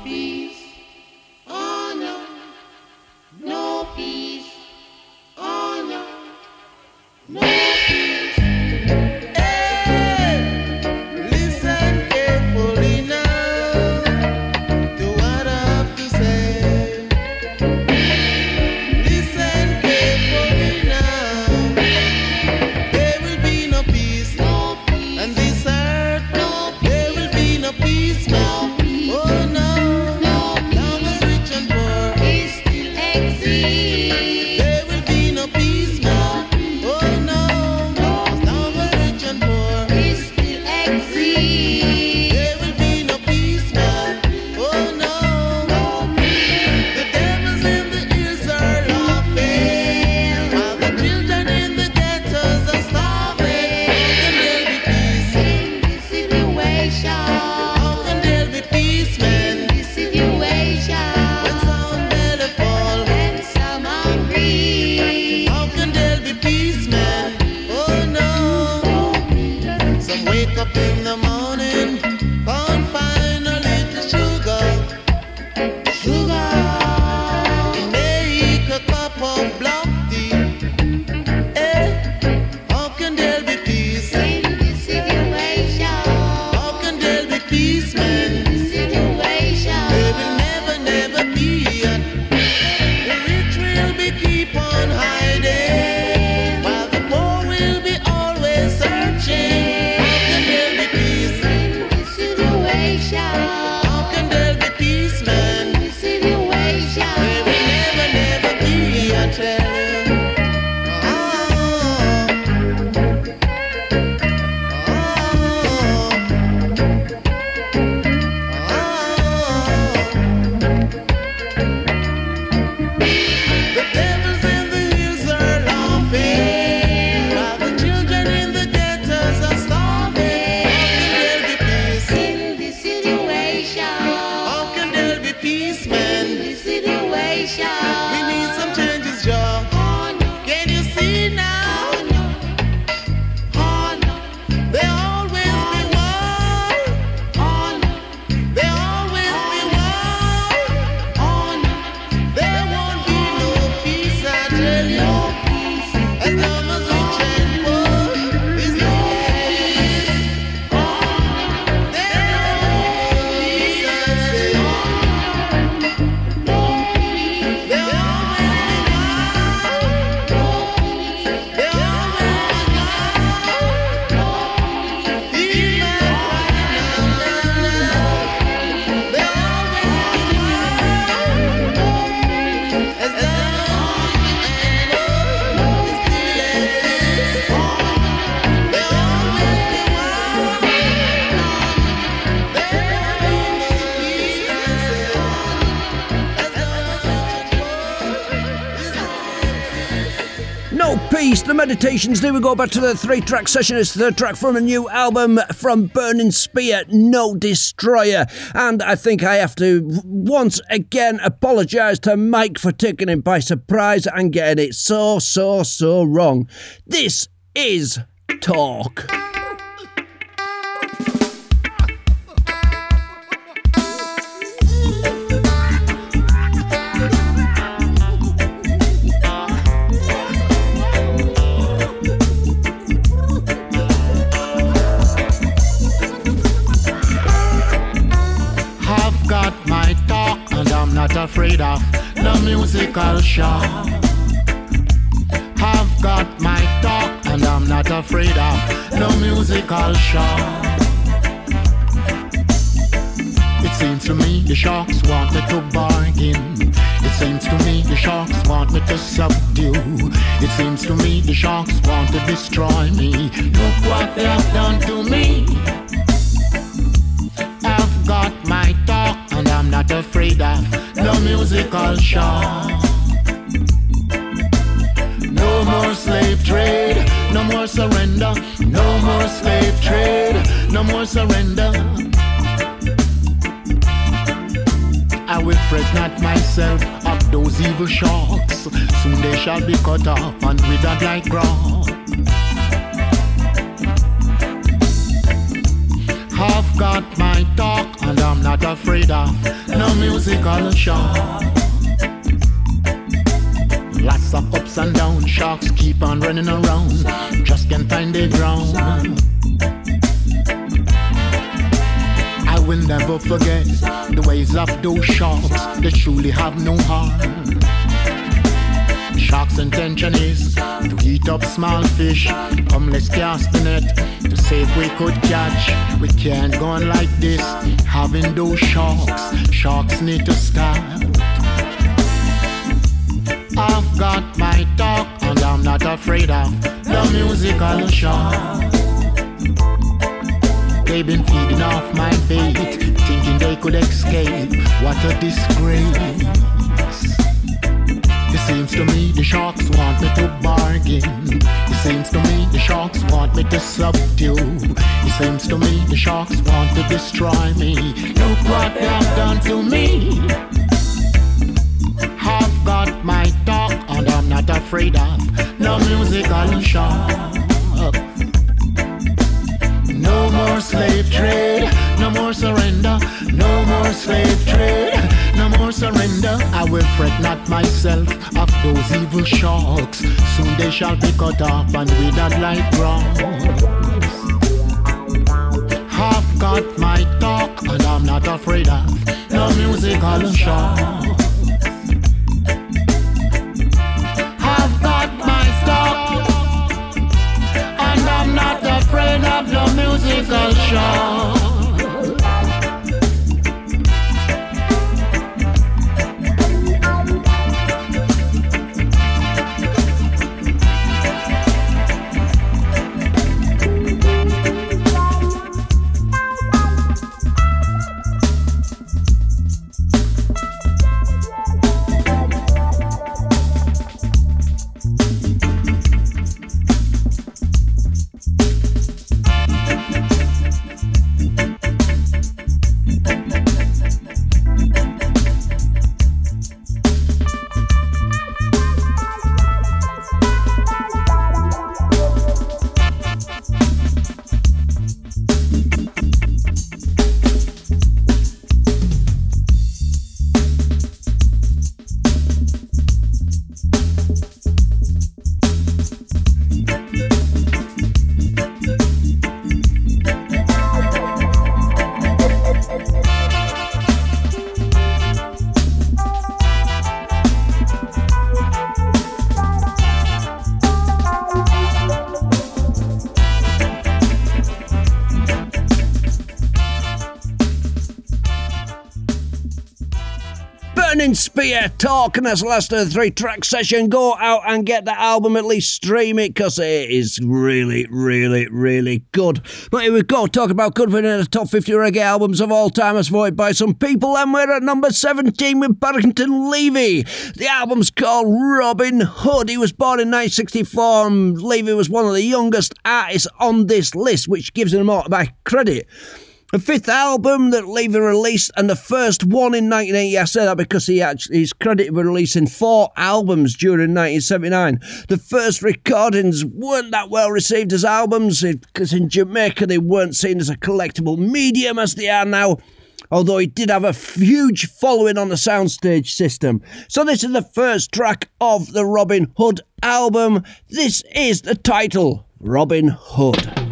release the meditations. There we go back to the three track session. It's the third track from a new album from Burning Spear, No Destroyer. And I think I have to once again apologise to Mike for taking him by surprise and getting it so, so, so wrong. This is Talk. Not afraid of the musical shock. I've got my talk and I'm not afraid of no musical shock. It seems to me the sharks want me to bargain. It seems to me the sharks want me to subdue. It seems to me the sharks want to destroy me. Look what they have done to me. I've got my talk and I'm not afraid of no musical shock. No more slave trade, no more surrender, no more slave trade, no more surrender. I will fret not myself of those evil sharks. Soon they shall be cut off and withered like grass. I've got my talk and I'm not afraid of no musical shock. Lots of ups and downs, sharks keep on running around, just can't find their ground. I will never forget the ways of those sharks that truly have no heart. Sharks' intention is to eat up small fish. Come, let's cast the net to see if we could catch. We can't go on like this, having those sharks. Sharks need to stop. I've got my talk and I'm not afraid of the musical shock. They've been feeding off my bait, thinking they could escape. What a disgrace. Seems to me the sharks want me to bargain. It seems to me the sharks want me to subdue. It seems to me the sharks want to destroy me. Look what they have done to me. I've got my talk and I'm not afraid of no musical shock. No more slave trade, no more surrender, no more slave trade, no more surrender. I will fret not myself of those evil sharks. Soon they shall be cut off and withered like grass. I've got my talk and I'm not afraid of no musical shock. I've got my talk and I'm not afraid of no musical shock. Burning Spear talking us last of the three track session. Go out and get the album, at least stream it because it is really, really, really good. But here we go, talk about good for the top 50 reggae albums of all time as voted by some people. And we're at number 17 with Barrington Levy. The album's called Robin Hood. He was born in 1964 and Levy was one of the youngest artists on this list, which gives him all my credit. The fifth album that Levy released and the first one in 1980. I say that because he actually is credited with releasing four albums during 1979. The first recordings weren't that well received as albums because in Jamaica they weren't seen as a collectible medium as they are now. Although he did have a huge following on the soundstage system. So, this is the first track of the Robin Hood album. This is the title Robin Hood.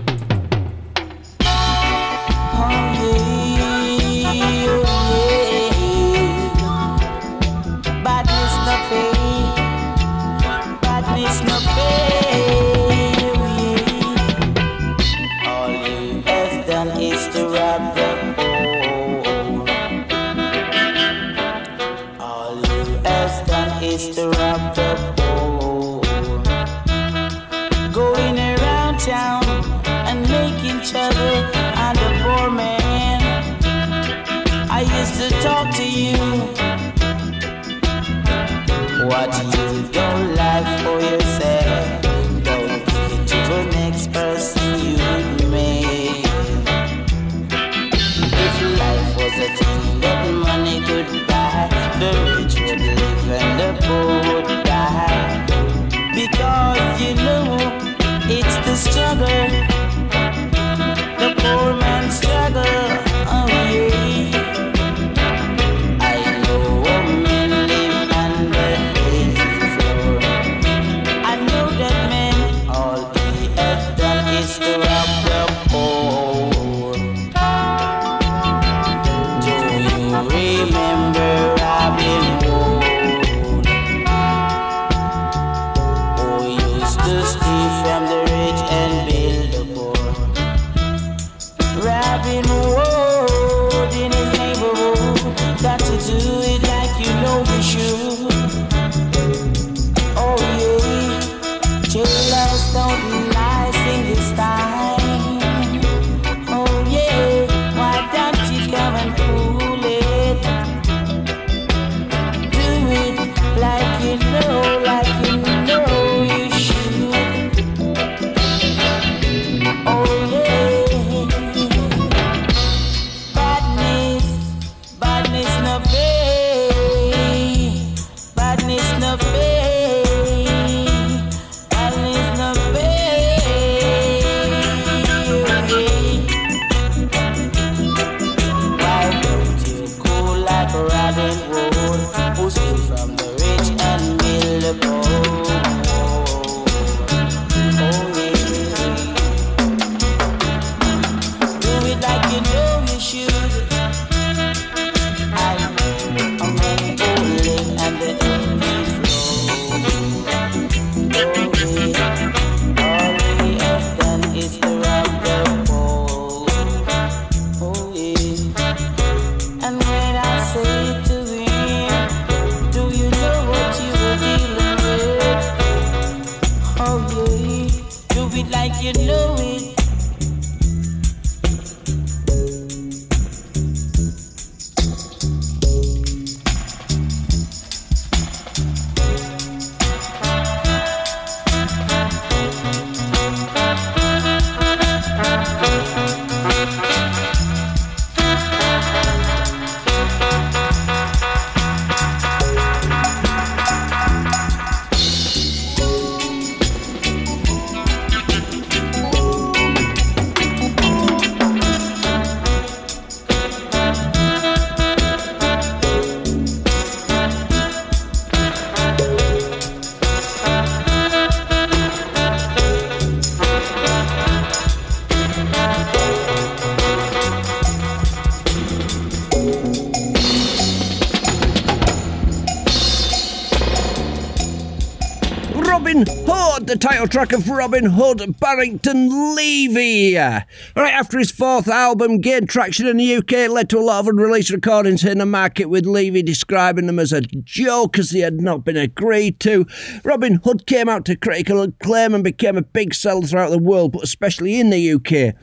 title track of Robin Hood, Barrington Levy. Right after his fourth album gained traction in the UK, led to a lot of unreleased recordings in the market, with Levy describing them as a joke as they had not been agreed to. Robin Hood came out to critical acclaim and became a big seller throughout the world, but especially in the UK.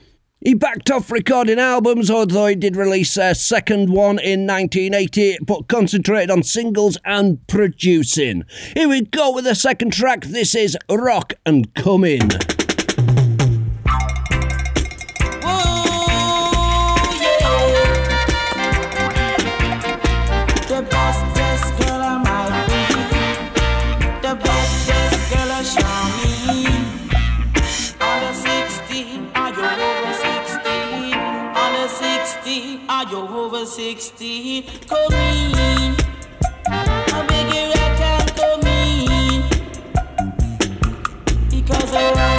He backed off recording albums, although he did release a second one in 1980, but concentrated on singles and producing. Here we go with the second track. This is Rock and Come In. 460. Come in. I beg you, I can't come in. Because I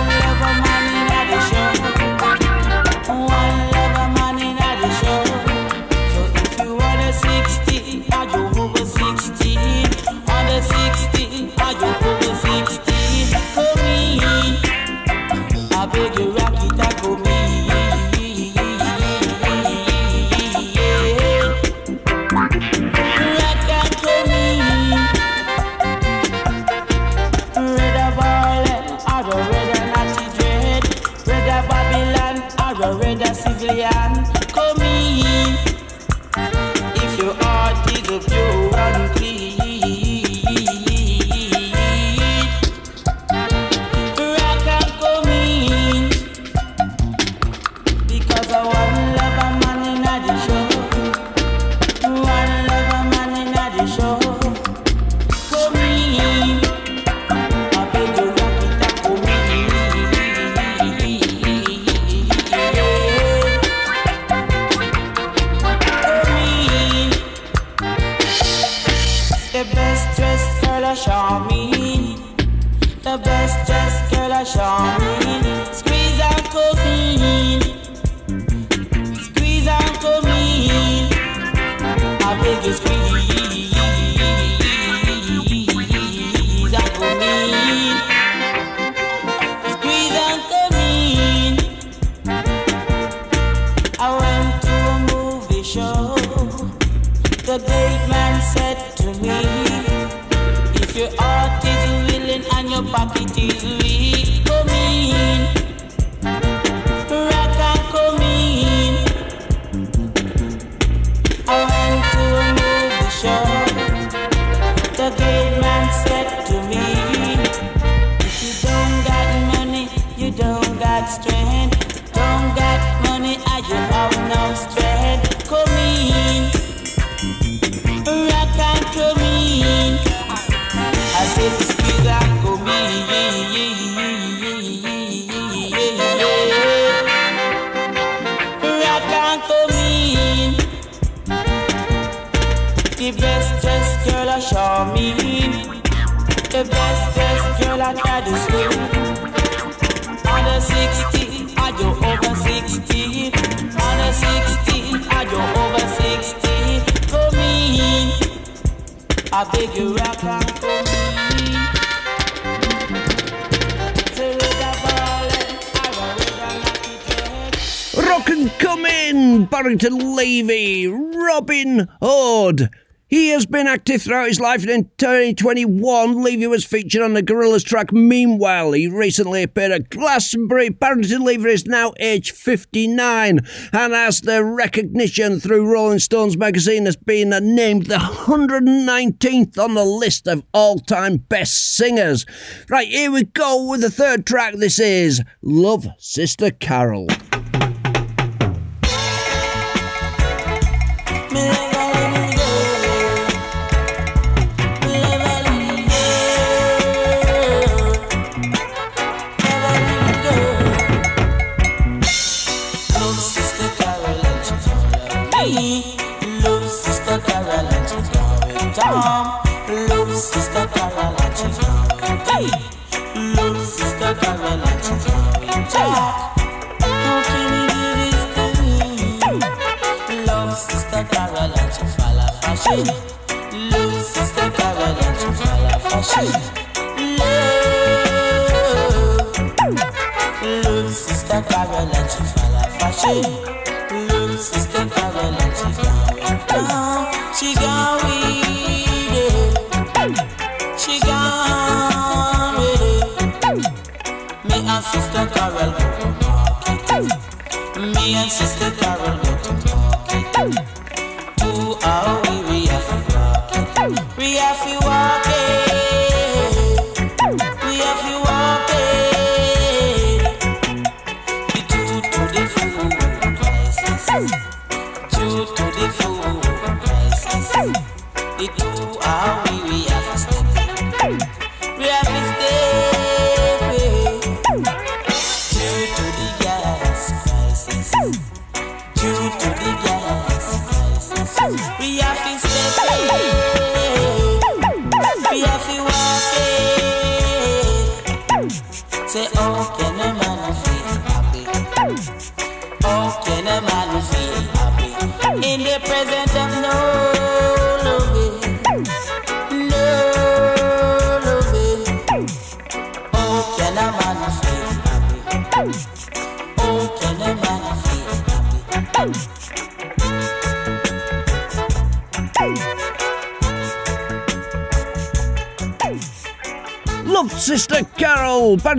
active throughout his life, and in 2021, Levy was featured on the Gorillaz track Meanwhile. He recently appeared at Glastonbury. Barrington Levy is now aged 59 and has the recognition through Rolling Stones magazine as being named the 119th on the list of all time best singers. Right, here we go with the third track. This is Love Sister Carol. Fashion. Love sister Carol and she follow fashion. Love, love sister Carol and she follow fashion. Love sister Carol and she going. She gone with it. Me and sister Carol go to market. Me and sister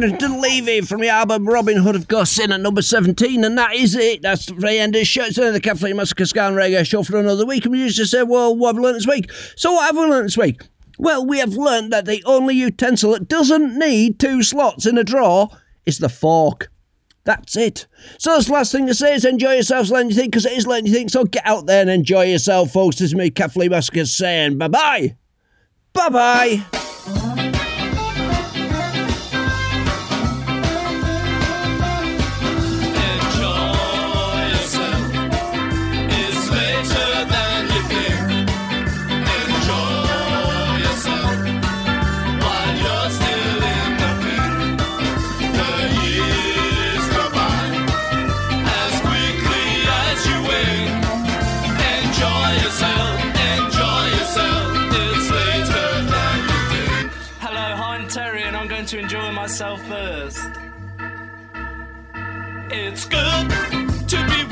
Barrington Levy from the album Robin Hood, of course, in at number 17. And that is it. That's the end of the show. It's the Catflea Massacre Scan Reggae show for another week. And we used to say, well, what have we learned this week? So, what have we learned this week? Well, we have learned that the only utensil that doesn't need two slots in a drawer is the fork. That's it. So the last thing to say is enjoy yourselves, learn anything, because it is learn anything. So get out there and enjoy yourself, folks. This is me, Catflea Massacre, saying bye-bye. Bye-bye. It's good to be